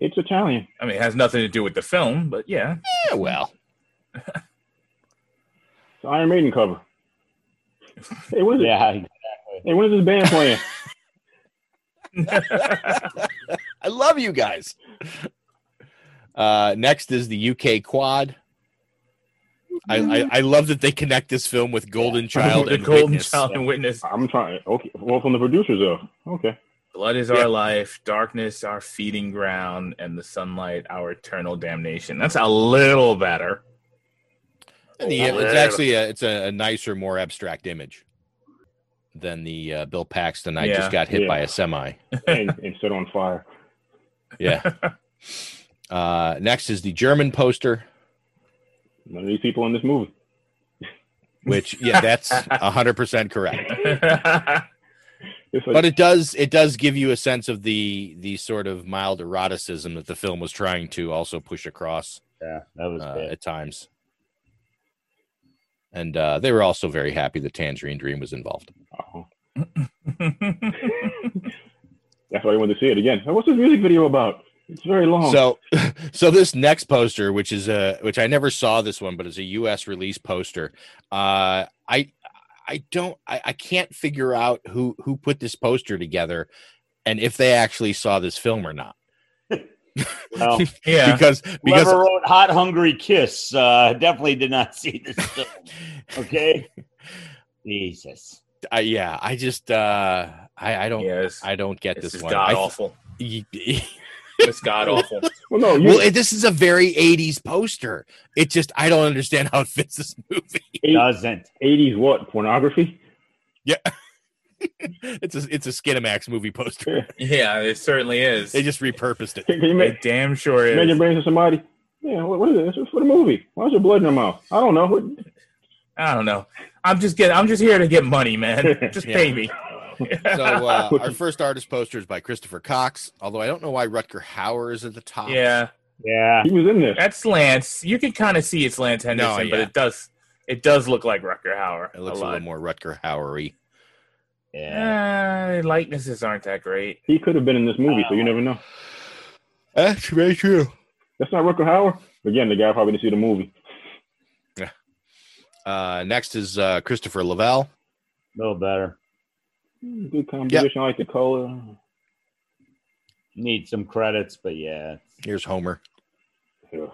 it's Italian. I mean, it has nothing to do with the film, but yeah. yeah well It's Iron Maiden cover. Hey, what is it? Yeah, Hey, when is this band playing? i love you guys uh next is the uk quad I, I, I love that they connect this film with Golden Child the and Golden Witness. Child and Witness. I'm trying. Okay, well, from the producers though. Okay. Blood is Yeah. our life, darkness our feeding ground, and the sunlight our eternal damnation. That's a little better. And the, it's actually a, it's a, a nicer, more abstract image than the uh, Bill Paxton. I Yeah. just got hit Yeah. by a semi. and, and set on fire. Yeah. uh, next is the German poster, None of these people in this movie. which yeah, that's hundred percent correct. It's like, But it does it does give you a sense of the the sort of mild eroticism that the film was trying to also push across Yeah, that was uh, at times. And uh, they were also very happy that Tangerine Dream was involved. uh-huh. That's why I wanted to see it again. What's this music video about? It's very long. So, so this next poster, which is a which I never saw this one, but it's a U.S. release poster. Uh, I I don't I, I can't figure out who who put this poster together, and if they actually saw this film or not. Well, yeah. because because whoever wrote "Hot Hungry Kiss" uh, definitely did not see this film. Okay, Jesus. I, yeah, I just uh, I I don't Yes. I don't get This this is one. god I- awful. y- It's god awful. well, no, you, well, this is a very '80s poster. It just I don't understand how it fits this movie. It Doesn't. 80s what? Pornography? Yeah, it's a it's a Skinamax movie poster. Yeah, it certainly is. They just repurposed it. Can, can you It damn sure imagine is. bringing to somebody? Yeah, what, what is this? It's for the movie. Why is there blood in your mouth? I don't know. What, I don't know. I'm just getting. I'm just here to get money, man. Just pay me. So uh, our first artist poster is by Christopher Cox. Although I don't know why Rutger Hauer is at the top. yeah, Yeah. he was in this. that's Lance. You can kind of see it's Lance Henderson, but yeah. it does. It does look like Rutger Hauer. it looks a, lot. little more Rutger Hauery. Yeah. Uh, likenesses aren't that great. He could have been in this movie, so you never know. That's very true. That's not Rutger Hauer. Again, the guy probably didn't see the movie. Uh, next is uh, Christopher Lavelle. A little better. Good composition. I like the color. Need some credits, but yeah. Here's Homer. Yeah.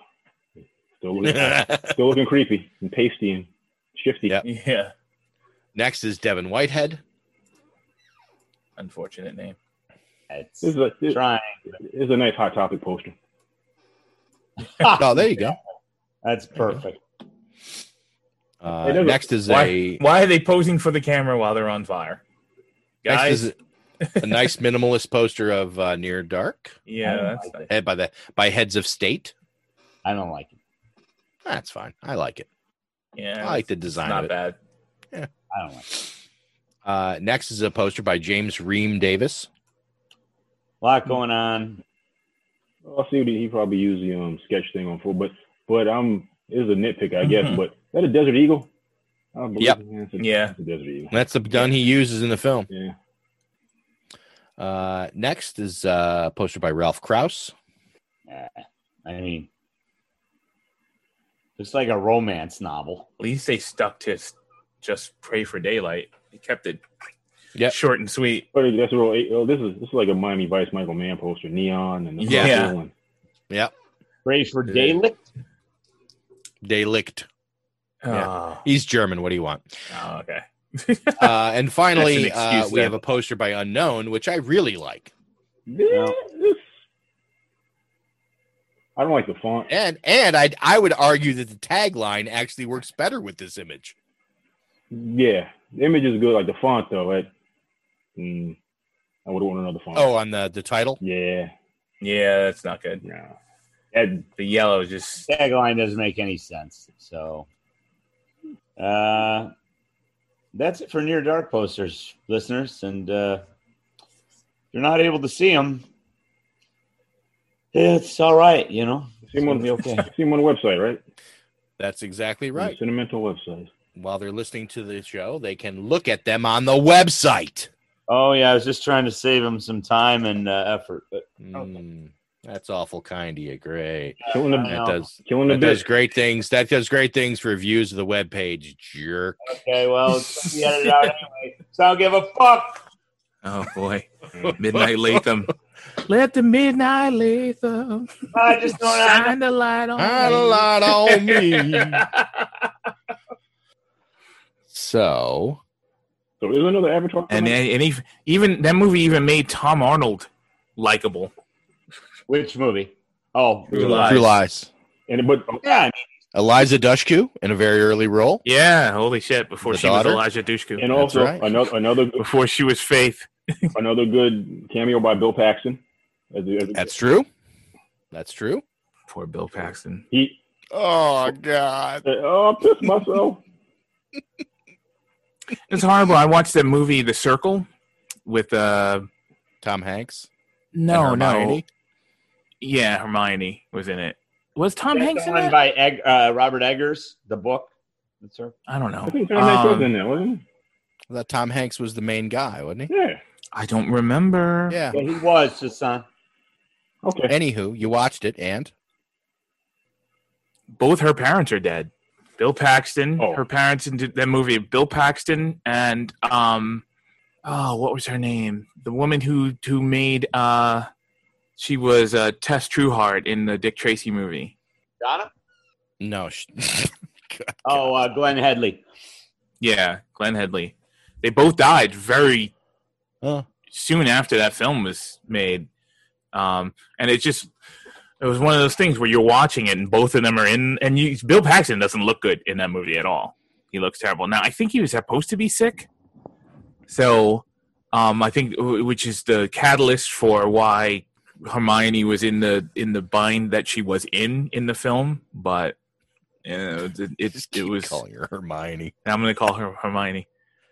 Still, looking, still looking creepy and pasty and shifty. Yep. Yeah, Next is Devin Whitehead. unfortunate name. It's This is a this, trying. this is a nice hot topic poster. Oh, there you go. That's perfect. Uh, Hey, there's a- next is Why? a Why are they posing for the camera while they're on fire? Next Guys, is a, a nice minimalist poster of uh, Near Dark, yeah, that's like head by the by Heads of State. I don't like it. That's fine. I like it. yeah. I like the it's design not of it. bad. Yeah. I don't like it. Uh, next is a poster by James Ream Davis. A lot going on. I'll see what he, he probably used the um sketch thing on for, but but um is a nitpick, I guess. But is that a desert eagle? I believe Yep. Yeah, a, Yeah. it's a desert eagle. That's the gun he uses in the film. Yeah. Uh, next is uh, a poster by Ralph Krauss. Yeah. I mean, it's like a romance novel. At least they stuck to just pray for daylight. They kept it Yep. short and sweet. But that's real. Oh, this is this is like a Miami Vice Michael Mann poster, neon and the Yeah. purple Yep, Pray for Yeah. Daylicht. Delict. Yeah. Oh, He's German. What do you want? oh, okay. Uh, and finally, That's an uh, we have a poster by Unknown, which I really like. Yeah, I don't like the font. And and I I would argue that the tagline actually works better with this image. Yeah, the image is good. Like the font though, it, mm, I would want another font. Oh, on the the title. yeah, yeah, that's not good. no. That, The yellow just Tagline doesn't make any sense. So, uh, that's it for Near Dark posters, listeners. And uh, if you're not able to see them, it's all right. You know, see him on It's be okay. See him on the website, right? That's exactly right. Cinemental website. While they're listening to the show, they can look at them on the website. Oh yeah, I was just trying to save them some time and uh, effort, but Mm, that's awful kind of you. Great. Killing I the know. That does killing the that does great things. That does great things for views of the web page. Jerk. okay. Well, it's be edited out anyway, so I don't give a fuck. Oh boy. Midnight Latham. Let the midnight Latham I just don't. I shine the light on Shine a me. light on me. So So is another Avatar. And coming? and he, even that movie even made Tom Arnold likable. Which movie? Oh, True Lies. True Lies. and but yeah. I mean, Eliza Dushku in a very early role. Yeah, holy shit! Before The she daughter? was Eliza Dushku, And also right. another another before she was Faith. another good cameo by Bill Paxton. As, as, That's true. That's true. Poor Bill Paxton. he. Oh God. Oh, I pissed myself. It's horrible. I watched that movie, The Circle, with uh Tom Hanks. no, no, Hermione? Yeah, Hermione was in it. Was Tom That's Hanks the in one that? by Egg, uh, Robert Eggers, the book. That's her. I don't know. I think Tom Hanks was Um, in there, wasn't I thought Tom Hanks was the main guy, wasn't he? he? Yeah. I don't remember. Yeah. Yeah, he was the son. Okay. Anywho, you watched it, and Both her parents are dead. Bill Paxton, Oh. her parents in that movie. Bill Paxton and um, oh, what was her name? The woman who who made uh, she was uh, Tess Trueheart in the Dick Tracy movie. Donna? no. sh- Oh, uh, Glenn Headley. Yeah, Glenn Headley. They both died very Oh. soon after that film was made. Um, and it just it was one of those things where you're watching it and both of them are in and you Bill Paxton doesn't look good in that movie at all. He looks terrible. Now I think he was supposed to be sick. So um, I think which is the catalyst for why Hermione was in the in the bind that she was in in the film, but you know, it, it, Just it was calling her Hermione I'm going to call her Hermione.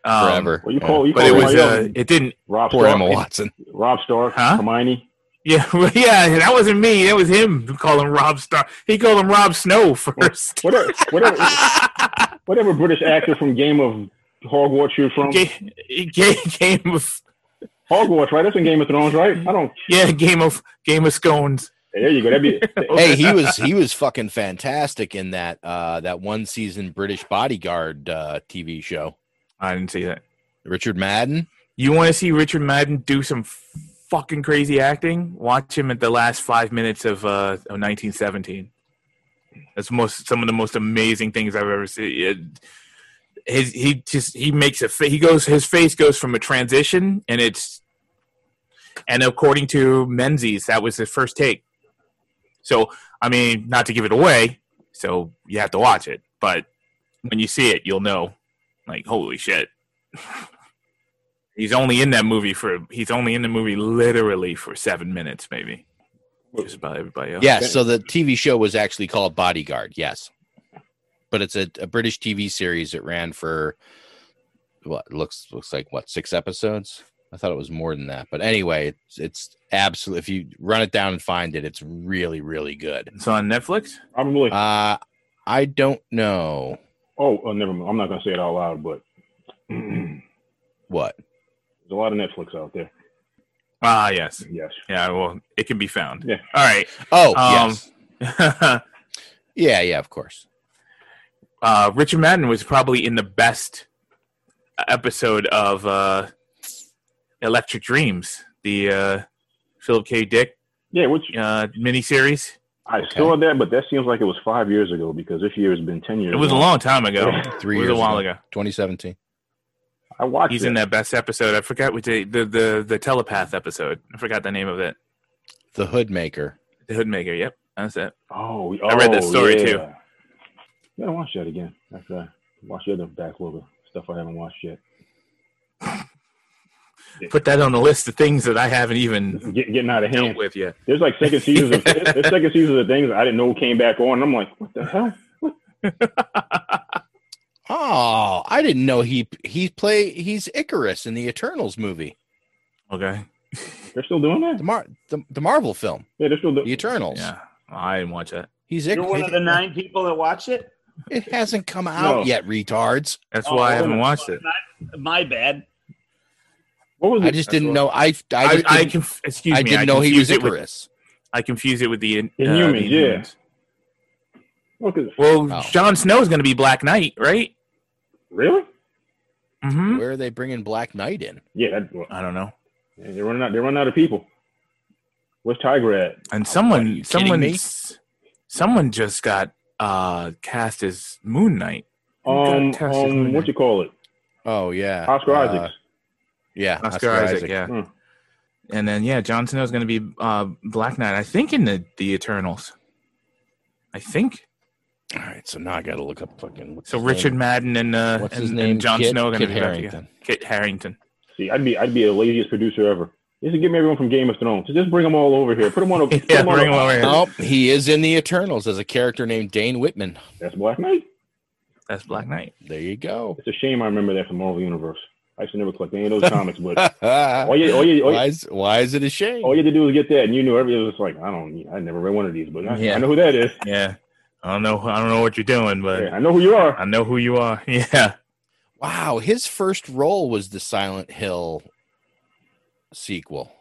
Um, forever. Well, you Yeah. call you But it was uh, it didn't Rob Poor Stark. Emma Watson. Rob Stark, Huh? Hermione. Yeah, well, yeah, that wasn't me. That was him who called him Rob Star. He called him Rob Snow first. Whatever, whatever, whatever British actor from Game of Hogwarts you're from. Ga- Ga- Game of Hogwarts, right? That's in Game of Thrones, right? I don't. yeah, Game of Game of Scones. There you go. That'd be. hey, he was he was fucking fantastic in that uh that one season British Bodyguard uh TV show. I didn't see that. Richard Madden. You want to see Richard Madden do some fucking crazy acting? Watch him at the last five minutes of uh of 1917. That's most some of the most amazing things I've ever seen. It, his he just he makes a fa- he goes his face goes from a transition and it's and according to Mendes that was his first take. So I mean, not to give it away, so you have to watch it. But when you see it, you'll know. Like holy shit. He's only in that movie for he's only in the movie literally for seven minutes, maybe. Just about everybody else. Yes, so the TV show was actually called Bodyguard. Yes, but it's a, a British TV series that ran for what looks looks like what six episodes. I thought it was more than that, but anyway, it's it's absolutely. If you run it down and find it, it's really really good. It's on Netflix. Probably. Uh, I don't know oh, oh, never mind. I'm not gonna say it out loud, but what? there's a lot of Netflix out there. Ah, yes, Yes. yeah. Well, it can be found. Yeah. All right. Oh Um, yes, yeah, yeah, of course. uh, Richard Madden was probably in the best episode of uh, Electric Dreams, the uh, Philip K. Dick Yeah, which uh, miniseries. I saw that, but that seems like it was five years ago because this year has been ten years. It was a long. long time ago. Three it was years a while ago. ago. 2017. I watched He's it. in that best episode. I forgot what the, the the the telepath episode. I forgot the name of it. The Hoodmaker. The Hoodmaker. Yep, that's it. Oh, I read that oh, story, yeah. too. Yeah, I watch that again. After I watch the other backlog of stuff I haven't watched yet. Put that on the list of things that I haven't even Get, getting out of hand. with yet. There's like second seasons of there's second seasons of things I didn't know came back on. And I'm like, what the hell? Oh, I didn't know he he play he's Ikaris in the Eternals movie, Okay. They're still doing that. the that? Mar the, the Marvel film, Yeah, they're still the. Eternals. Yeah, I didn't watch that. He's You're one of the nine people that watch it. It hasn't come out No. yet, retards. That's Oh, why I oh, haven't watched it. My bad. What was I just didn't know. I I, I, just I, didn't, conf- excuse I me. didn't I know he was confused it with- Ikaris. I confuse it with the uh, Inhumans, the yeah. Well, 'cause- Well, Oh. Jon is going to be Black Knight, right? really? Mm-hmm. Where are they bringing Black Knight in? Yeah, that, well, I don't know. they're running out. They're running out of people. Where's Tiger at? And someone, you someone, someone just got uh cast as Moon Knight. Who got Um, Moon um, what Knight? you call it? Oh yeah, Oscar Uh, Isaacs. Yeah, Oscar, Isaac, yeah. Hmm. And then yeah, Jon Snow's going to be uh Black Knight. I think in the the Eternals. I think. All right, so now I got to look up fucking. what's So Richard name? Madden and uh, What's and, his and name? Jon Kit- Snow are going to Kit be back Harington. Kit Harington. See, I'd be I'd be the laziest producer ever. Just give me everyone from Game of Thrones. So just bring them all over here. Put them on a. put Yeah, 'em on bring a- 'em over here. Oh, he is in the Eternals as a character named Dane Whitman. That's Black Knight. That's Black Knight. There you go. It's a shame I remember that from Marvel Universe. I used to never collect any of those comics, but all you, all you, all you, why, is, why is it a shame? all you had to do was get that, and you knew everything. It was like I don't, I never read one of these, but I, Yeah. I know who that is. Yeah. I don't know. I don't know what you're doing, but Yeah, I know who you are. I know who you are. Yeah. Wow, his first role was the Silent Hill sequel.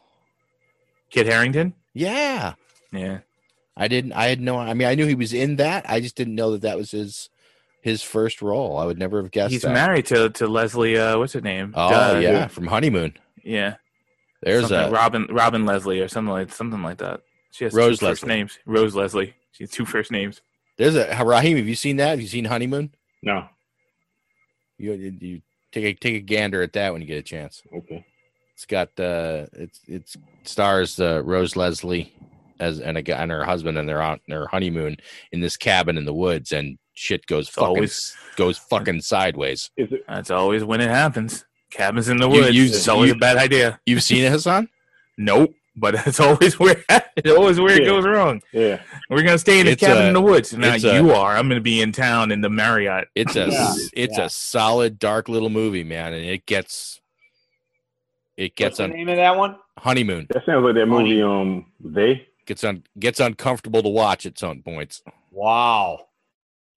Kit Harington. Yeah, Yeah. I didn't. I had no. I mean, I knew he was in that. I just didn't know that that was his his first role. I would never have guessed. He's that. married to to Leslie. Uh, what's her name? Oh Duh. yeah, from Honeymoon. Yeah. There's Something a Robin Robin Leslie or something like something like that. She has Rose two first Leslie. names. Rose Leslie. She has two first names. there's a Raheem. Have you seen that? Have you seen Honeymoon? No. You you take a take a gander at that when you get a chance. Okay. It's got uh it's it's stars uh, Rose Leslie as and a and her husband and they're on their honeymoon in this cabin in the woods and shit goes fucking always- goes fucking sideways. It? That's always when it happens. Cabins in the woods. you- it's always you- a bad idea. You've seen it, Hassan? Nope. But it's always where it's always where it goes wrong. Yeah. We're gonna stay in a It's cabin a- in the woods. Now it's a- you are. I'm gonna be in town in the Marriott. It's a Yeah, it's yeah. a solid dark little movie, man, and it gets it What's gets the on name of that one? honeymoon. That sounds like that movie. Um, they. Gets on gets uncomfortable to watch at some points. Wow.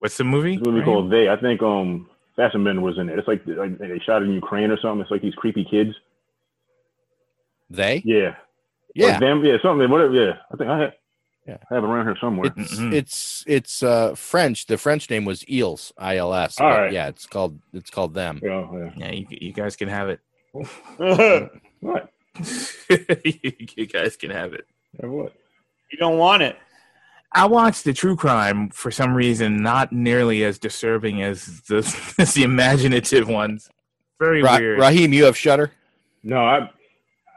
What's the movie? It's a movie Ryan? called They. I think um, Fassbender was in it. It's like, like they shot in Ukraine or something. It's like these creepy kids. They? Yeah. Yeah. Or them. Yeah. Something. Whatever. Yeah. I think I have. Yeah. I have it around here somewhere. It's Mhm. it's it's uh French. The French name was Eels, I L S. All but right. Yeah, it's called it's called them. yeah. Yeah. Yeah, you, you guys can have it. What? you guys can have it. Yeah, what? you don't want it. I watched the true crime for some reason, not nearly as disturbing as the as the imaginative ones. Very Ra- weird. Raheem, you have Shutter. No, I.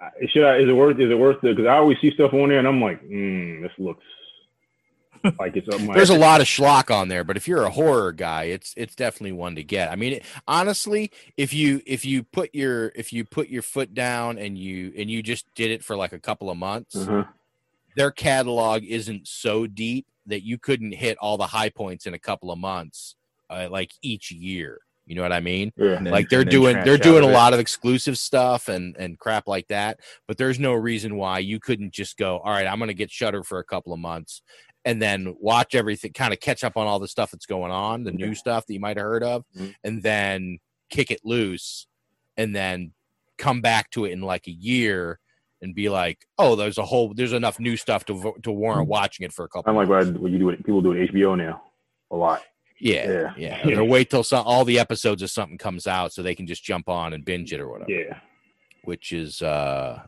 I- Should I? Is it worth? Is it worth it? Because I always see stuff on there, and I'm like, mm, this looks like it's up my. There's a lot of schlock on there, but if you're a horror guy, it's it's definitely one to get. I mean, it, honestly, if you if you put your if you put your foot down and you and you just did it for like a couple of months, Uh-huh. Their catalog isn't so deep that you couldn't hit all the high points in a couple of months, uh, like each year. You know what I mean? Yeah. Then- like they're doing they're doing a it. lot of exclusive stuff and and crap like that but there's no reason why you couldn't just go all right i'm gonna get shutter for a couple of months and then watch everything kind of catch up on all the stuff that's going on the new stuff that you might have heard of Mhm. and then kick it loose and then come back to it in like a year and be like oh there's a whole there's enough new stuff to to warrant watching it for a couple I'm like what, I- what you do. People do with HBO now, a lot. yeah Yeah. yeah, Or wait till some, all the episodes of something comes out so they can just jump on and binge it or whatever Yeah. which is uh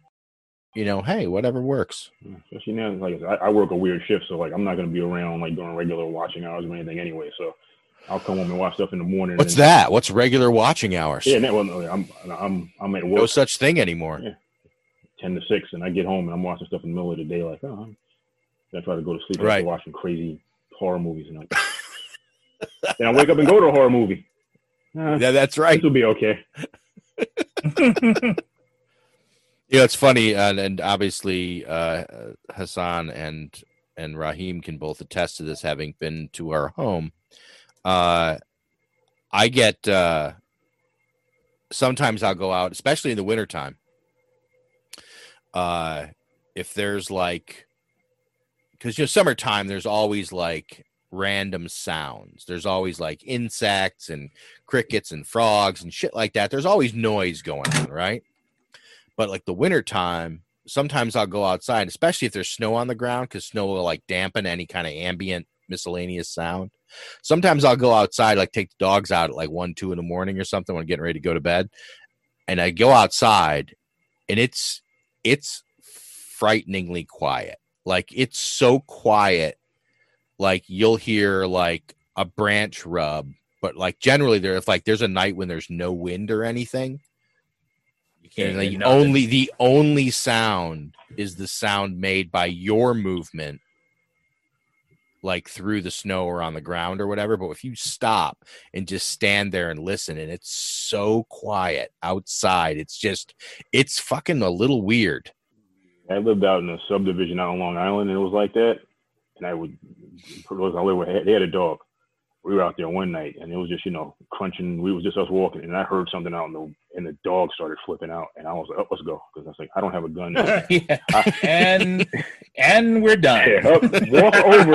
you know hey whatever works Especially now, like I, I work a weird shift, so like I'm not gonna be around like during regular watching hours or anything anyway. So I'll come home and watch stuff in the morning. what's and- that what's regular watching hours Yeah, no, well, no, I'm I'm I'm at no such thing anymore Yeah. Ten to six, and I get home and I'm watching stuff in the middle of the day. Like, oh, I'm- I try to go to sleep Right. after watching crazy horror movies, and I, then I wake up and go to a horror movie. Uh, yeah that's right This will be okay. yeah it's funny and, and obviously uh hassan and and rahim can both attest to this having been to our home uh i get uh sometimes i'll go out especially in the wintertime uh if there's like because you know summertime there's always like random sounds. There's always like insects and crickets and frogs and shit like that. There's always noise going on right? But like the wintertime sometimes i'll go outside especially if there's snow on the ground because snow will like dampen any kind of ambient miscellaneous sound. Sometimes i'll go outside like take the dogs out at like one two in the morning or something when i'm getting ready to go to bed and i go outside and it's it's frighteningly quiet. Like it's so quiet like you'll hear like a branch rub but like generally there if like there's a night when there's no wind or anything You can't hear only the only sound is the sound made by your movement like through the snow or on the ground or whatever. But if you stop and just stand there and listen, and it's so quiet outside, it's just it's fucking a little weird. I lived out in a subdivision out on Long Island, and it was like that. And I would, I lived with, they had a dog. We were out there one night, and it was just, you know, crunching. We was just us walking, and I heard something out in the, and the dog started flipping out, and I was like, oh, "Let's go," because I was like, "I don't have a gun." yeah. and and we're done. Yeah, up, walk over.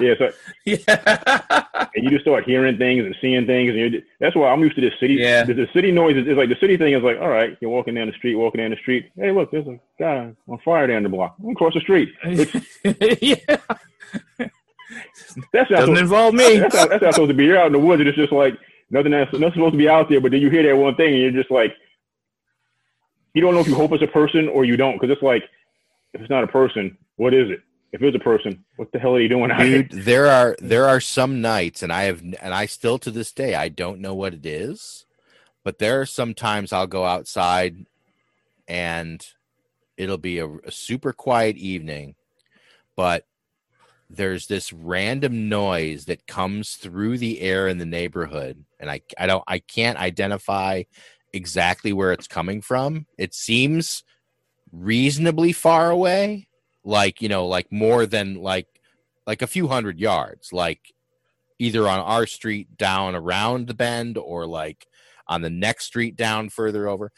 yeah, so, yeah. and you just start hearing things and seeing things, and you're, that's why I'm used to this city. Yeah. The, the city noise is, is like the city thing is like, all right, you're walking down the street, walking down the street. Hey, look, there's a guy on fire down the block. I'm across the street. Yeah. That's not Doesn't supposed- involve me. That's not, that's not supposed to be. You're out in the woods, and it's just like nothing That's Nothing's supposed to be out there. But then you hear that one thing, and you're just like, you don't know if you hope it's a person or you don't, because it's like, if it's not a person, what is it? If it's a person, what the hell are you doing out here? dude there are there are some nights and i have and i still to this day i don't know what it is but there are some times i'll go outside and it'll be a, a super quiet evening but there's this random noise that comes through the air in the neighborhood and i i don't i can't identify exactly where it's coming from. It seems reasonably far away like you know like more than like like a few hundred yards like either on our street down around the bend or like on the next street down further over.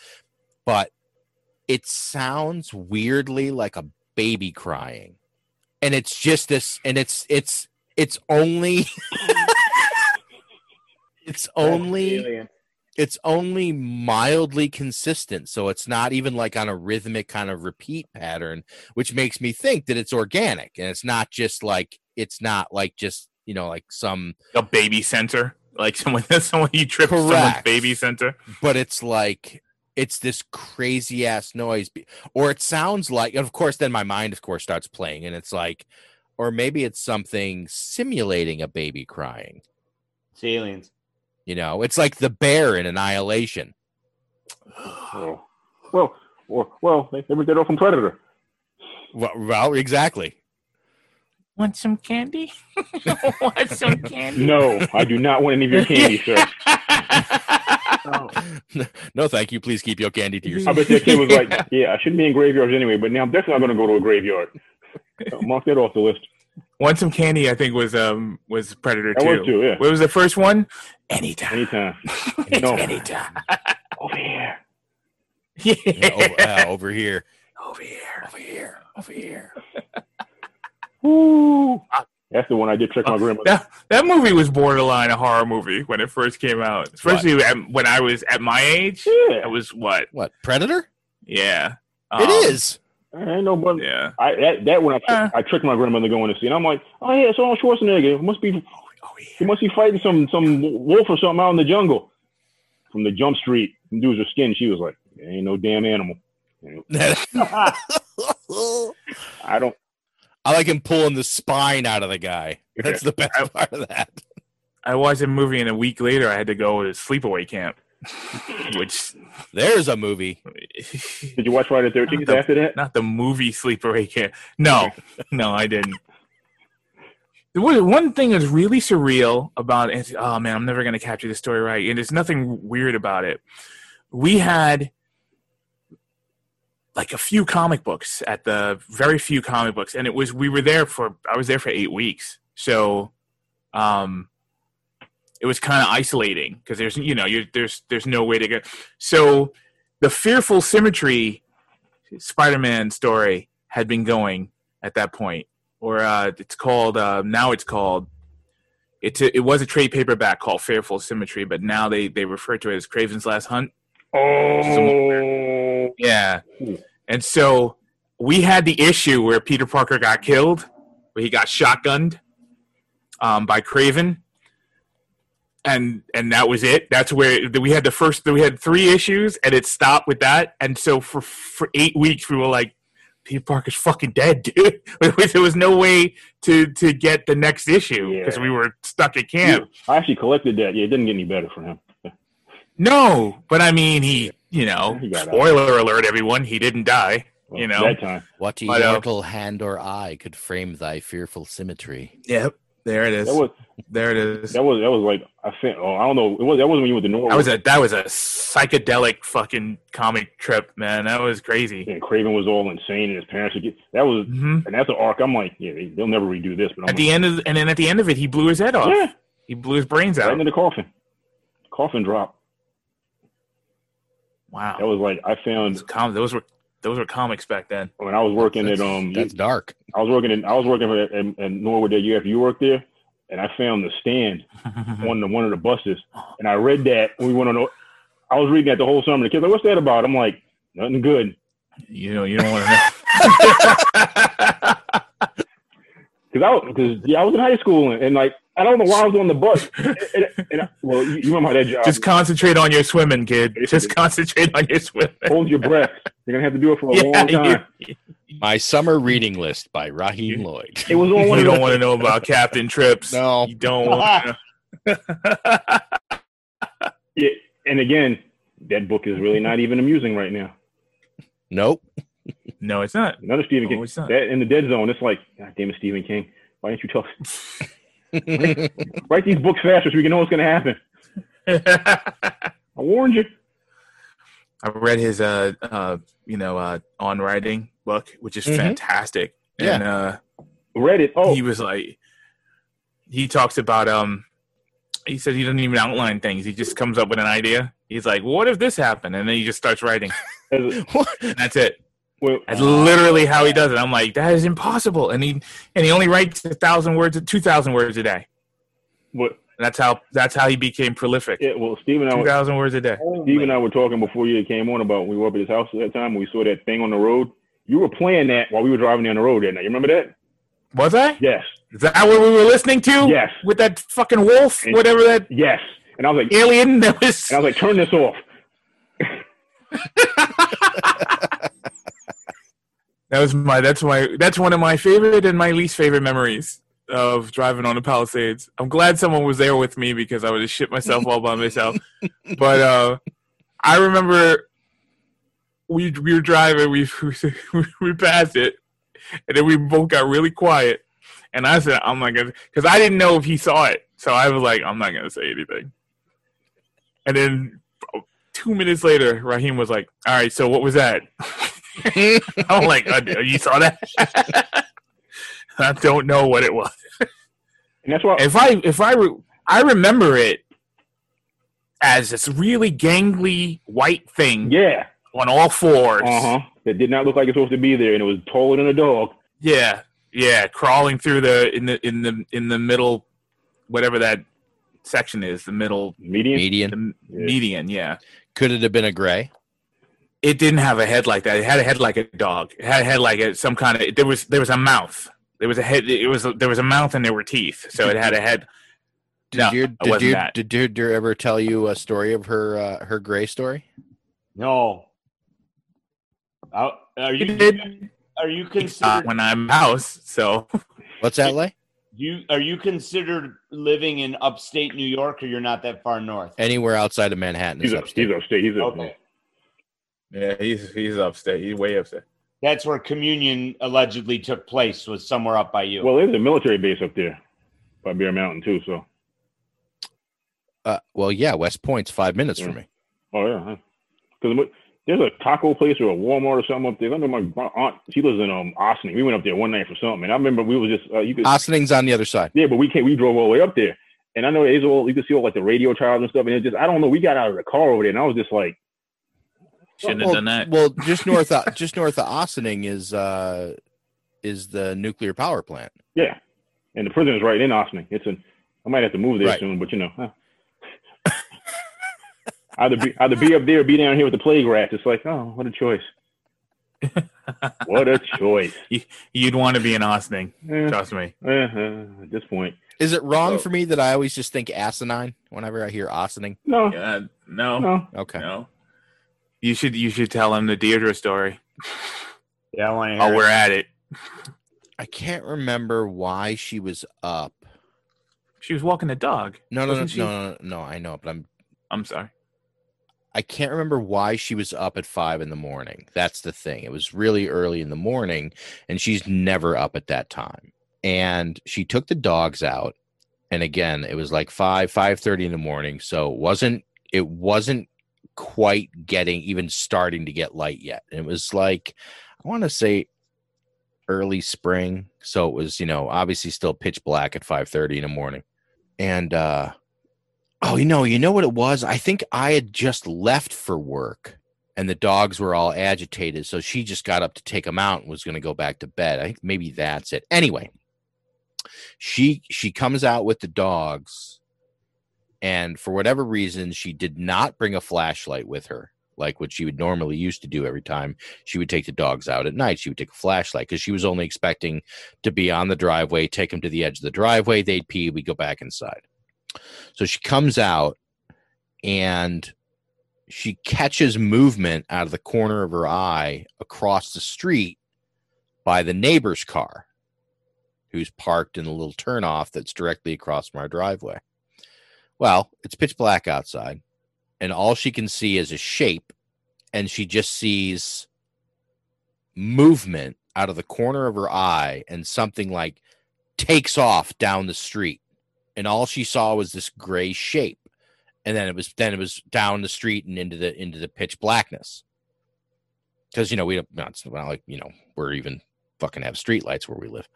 But it sounds weirdly like a baby crying and it's just this and it's it's it's only it's only it's only mildly consistent. So it's not even like on a rhythmic kind of repeat pattern which makes me think that it's organic and it's not just like it's not like just you know like some a baby center? Like someone someone you trip someone's baby center? But it's like it's this crazy ass noise or it sounds like and of course then my mind of course starts playing and it's like or maybe it's something simulating a baby crying It's aliens. you know it's like the bear in annihilation Oh. Well, well, well, they, they ripped that off from Predator. well, well exactly want some candy want some candy No, I do not want any of your candy, sir. no thank you please keep your candy to yourself. I yourself bet that kid was like, yeah, I shouldn't be in graveyards anyway, but now I'm definitely not going to go to a graveyard. So mark that off the list. Want some candy? I think was um was Predator That two. was two, yeah. What was the first one? Anytime. Anytime. no. Anytime. Over here. Yeah, over, uh, over here Over here. Over here. Over here. Woo. That's the one I did trick my grandmother. That that movie was borderline a horror movie when it first came out, especially at, when I was at my age. Yeah. It was what? what predator Yeah. it Um, is I ain't no but Yeah. I that, that one I, trick, Uh. I tricked my grandmother going to see, and I'm like, oh yeah, it's Arnold Schwarzenegger. It must be Oh, he must be fighting some some wolf or something out in the jungle. From the jump street, them dudes are skinned. She was like, ain't no damn animal. I don't. I like him pulling the spine out of the guy. That's the best part of that. I watched a movie, and a week later, I had to go to sleepaway camp, which There's a movie. Did you watch Friday the Not Thirteenth after that? not the movie sleepaway camp. No, no, I didn't. There was one thing that's really surreal about it. Oh man, I'm never gonna capture the story right, and there's nothing weird about it. We had like a few comic books at the very few comic books, and it was we were there for I was there for eight weeks, so um, it was kind of isolating because there's you know there's there's no way to get so the fearful symmetry Spider-Man story had been going at that point, or uh, it's called uh, now it's called it's a, it was a trade paperback called Fearful Symmetry, but now they they refer to it as Kraven's Last Hunt. Oh, Yeah, and so we had the issue where Peter Parker got killed, where he got shotgunned um, by Kraven. And and that was it. That's where we had the first. We had three issues, and it stopped with that. And so for for eight weeks, we were like, Peter Parker's fucking dead, dude. there was no way to to get the next issue because Yeah. we were stuck at camp. I actually collected that. Yeah, it didn't get any better for him. No, but I mean, he, you know, He got out. spoiler alert, everyone, he didn't die. you know. What uh, immortal hand or eye could frame thy fearful symmetry? Yep. There it is. That was there it is. that was that was like I think. Oh, I don't know. It was that wasn't when you went to Norway. That was a that was a psychedelic fucking comic trip, man. That was crazy. And Kraven was all insane, and his parents would get. That was, Mhm. and that's an arc. I'm like, yeah, they, they'll never redo this. But I'm At the end of and then at the end of it, he blew his head off. Yeah. He blew his brains right out. into the coffin. Coffin drop. Wow. That was like I found Com- those were those were comics back then. when I was working at um. That's dark. I was working in I was working at, in, in Norwood that year after you worked there, and I found the stand on the one of the buses, and I read that when we went on. I was reading that the whole summer. The kids like, "What's that about?" I'm like, "Nothing good." You know, you don't want to know. Because I because yeah, I was in high school and, and like I don't know why I was on the bus. and, and- and I- well, you, you remember how that job? Just concentrate on your swimming, kid. Just concentrate on your swimming. hold your breath. You're gonna have to do it for a Yeah, long time. you, My summer reading list by Raheem Lloyd. It was on one you don't want to know about Captain Trips. No. You don't want to. Yeah, and again, that book is really not even amusing right now. Nope. No, it's not. Another Stephen No, King. it's not. That in the Dead Zone, it's like, God damn it, Stephen King. Why didn't you tell? Write these books faster so we can know what's gonna happen. I warned you. I read his uh uh you know uh on writing book, which is Mhm. fantastic. Yeah. And uh Read it. Oh, he was like he talks about um he said he doesn't even outline things. He just comes up with an idea. He's like, "What if this happened?" And then he just starts writing. that's it. Well, That's literally how he does it. I'm like, that is impossible. And he and he only writes a thousand words, two thousand words a day. what? That's how that's how he became prolific. Yeah, well, Steve and I, Two were, thousand words a day. Oh Steve and I were talking before you came on about when we were up at his house at that time. When we saw that thing on the road. You were playing that while we were driving down the road that night. You remember that? Was I? Yes. Is that what we were listening to? Yes. With that fucking wolf, And- whatever that Yes. And I was like, alien that was. and I was like, turn this off. That was my. That's my. That's one of my favorite and my least favorite memories of driving on the Palisades. I'm glad someone was there with me because I would have shit myself all by myself. But uh, I remember we we were driving. We we passed it, and then we both got really quiet. And I said, "I'm not gonna," because I didn't know if he saw it. So I was like, "I'm not gonna say anything." And then two minutes later, Raheem was like, "All right, so what was that?" I'm like, uh, "You saw that?" I don't know what it was. And that's why If I if I re- I remember it as this really gangly white thing Yeah. on all fours. Uh huh. That did not look like it's supposed to be there, and it was taller than a dog. Yeah, yeah, crawling through the in the in the in the middle, whatever that section is, the middle Median. Median. the median. Yeah, Could it have been a gray? It didn't have a head like that. It had a head like a dog. It had a head like a, some kind of. There was there was a mouth. There was a head. It was there was a mouth and there were teeth. So it had a head. Did No, your did wasn't your that. did your dear ever tell you a story of her uh, her gray story? No. Are you did are you uh, when I'm house. So What's that like? you are you considered living in upstate New York or you're not that far north? Anywhere outside of Manhattan He's is upstate. he's upstate. He's up. Okay. Yeah, he's he's upstate. He's way upstate. That's where communion allegedly took place was somewhere up by you. Well, there's a military base up there by Bear Mountain too. So, Uh, well, yeah, West Point's five minutes from me. oh yeah, because there's a taco place or a Walmart or something up there. I remember my aunt. She lives in um Austin. We went up there one night for something, and I remember we was just uh, you could Ossining's on the other side. yeah, but we can't. We drove all the way up there, and I know it's all you could see all like the radio towers and stuff, and it just I don't know. We got out of the car over there, and I was just like, Shouldn't well, have done that. well, just north of, just north of Ossining is uh is the nuclear power plant. yeah, and the prison is right in Austin. It's an I might have to move there Right. soon, but you know. Huh. Either be either be up there or be down here with the plague rats. It's like, oh, what a choice. what a choice. You'd want to be in Austin. Eh, Trust me. eh, eh, at this point. Is it wrong Oh. for me that I always just think asinine whenever I hear Ossining? No, Yeah, no, no. Okay. no. You should you should tell him the Deirdre story. yeah, I want to While hear. we're at it. I can't remember why she was up. She was walking the dog. No, no, no, she? no, no, no, I know, but I'm I'm sorry. I can't remember why she was up at five in the morning. That's the thing. It was really early in the morning, and she's never up at that time. And she took the dogs out, and again, it was like five, five thirty in the morning. So it wasn't it wasn't quite getting even starting to get light yet. And it was like I want to say early spring. So it was, you know, obviously still pitch black at five thirty in the morning. And uh Oh, you know, you know what it was? I think I had just left for work and the dogs were all agitated. So she just got up to take them out and was going to go back to bed. I think maybe that's it. Anyway, she she comes out with the dogs and for whatever reason she did not bring a flashlight with her like what she would normally used to do every time she would take the dogs out at night she would take a flashlight because she was only expecting to be on the driveway take them to the edge of the driveway they'd pee we'd go back inside so she comes out and she catches movement out of the corner of her eye across the street by the neighbor's car, who's parked in the little turnoff that's directly across from our driveway. Well, it's pitch black outside, and all she can see is a shape, and she just sees movement out of the corner of her eye, and something like takes off down the street and all she saw was this gray shape and then it was then it was down the street and into the into the pitch blackness. Because you know we don't not, like you know we're even fucking have street lights where we live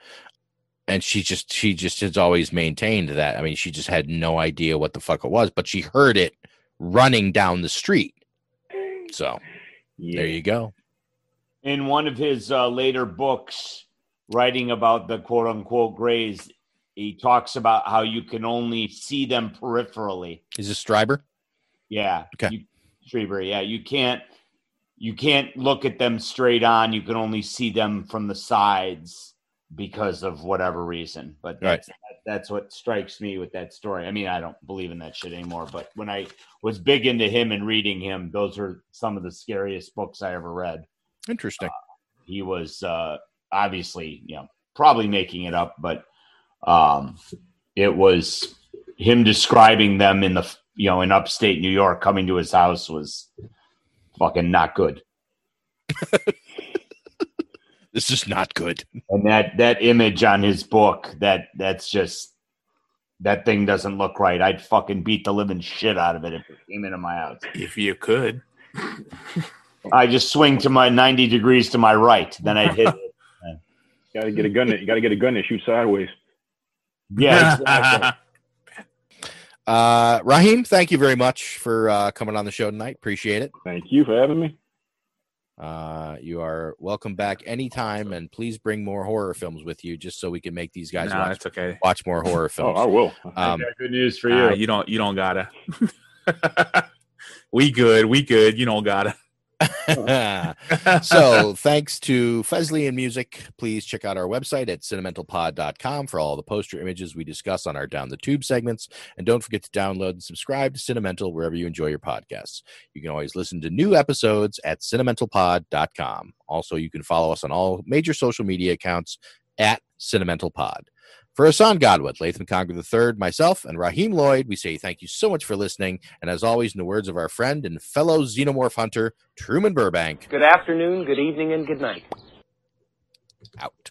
and she just she just has always maintained that i mean she just had no idea what the fuck it was but she heard it running down the street so yeah. there you go in one of his uh, later books writing about the quote unquote grays he talks about how you can only see them peripherally. Is this Strieber? Yeah. Okay. You, Strieber, yeah. You can't you can't look at them straight on. You can only see them from the sides because of whatever reason. But that's, right. that, that's what strikes me with that story. I mean, I don't believe in that shit anymore. But when I was big into him and reading him, those are some of the scariest books I ever read. Interesting. Uh, he was uh, obviously, you know, probably making it up, but um, it was him describing them in the you know in upstate New York. Coming to his house was fucking not good. this is not good. And that that image on his book that that's just that thing doesn't look right. I'd fucking beat the living shit out of it if it came into my house. If you could. I just swing to my 90 degrees to my right, then I'd hit it. You gotta get a gun. You gotta get a gun and shoot sideways. Yeah. Exactly. uh, Raheem, thank you very much for uh, coming on the show tonight. Appreciate it. Thank you for having me. Uh, you are welcome back anytime, and please bring more horror films with you, just so we can make these guys no, watch, okay. watch more horror films. oh, I will. Um, good news for you. Uh, you don't. You don't gotta. we good. We good. You don't gotta. so thanks to Fesley and Music. Please check out our website at cinementalpod.com for all the poster images we discuss on our Down the Tube segments. And don't forget to download and subscribe to Cinemental wherever you enjoy your podcasts. You can always listen to new episodes at cinementalpod.com. Also, you can follow us on all major social media accounts at cinementalpod. For Hassan Godwin, Latham Conger III, myself, and Raheem Lloyd, we say thank you so much for listening. And as always, in the words of our friend and fellow xenomorph hunter, Truman Burbank. Good afternoon, good evening, and good night. Out.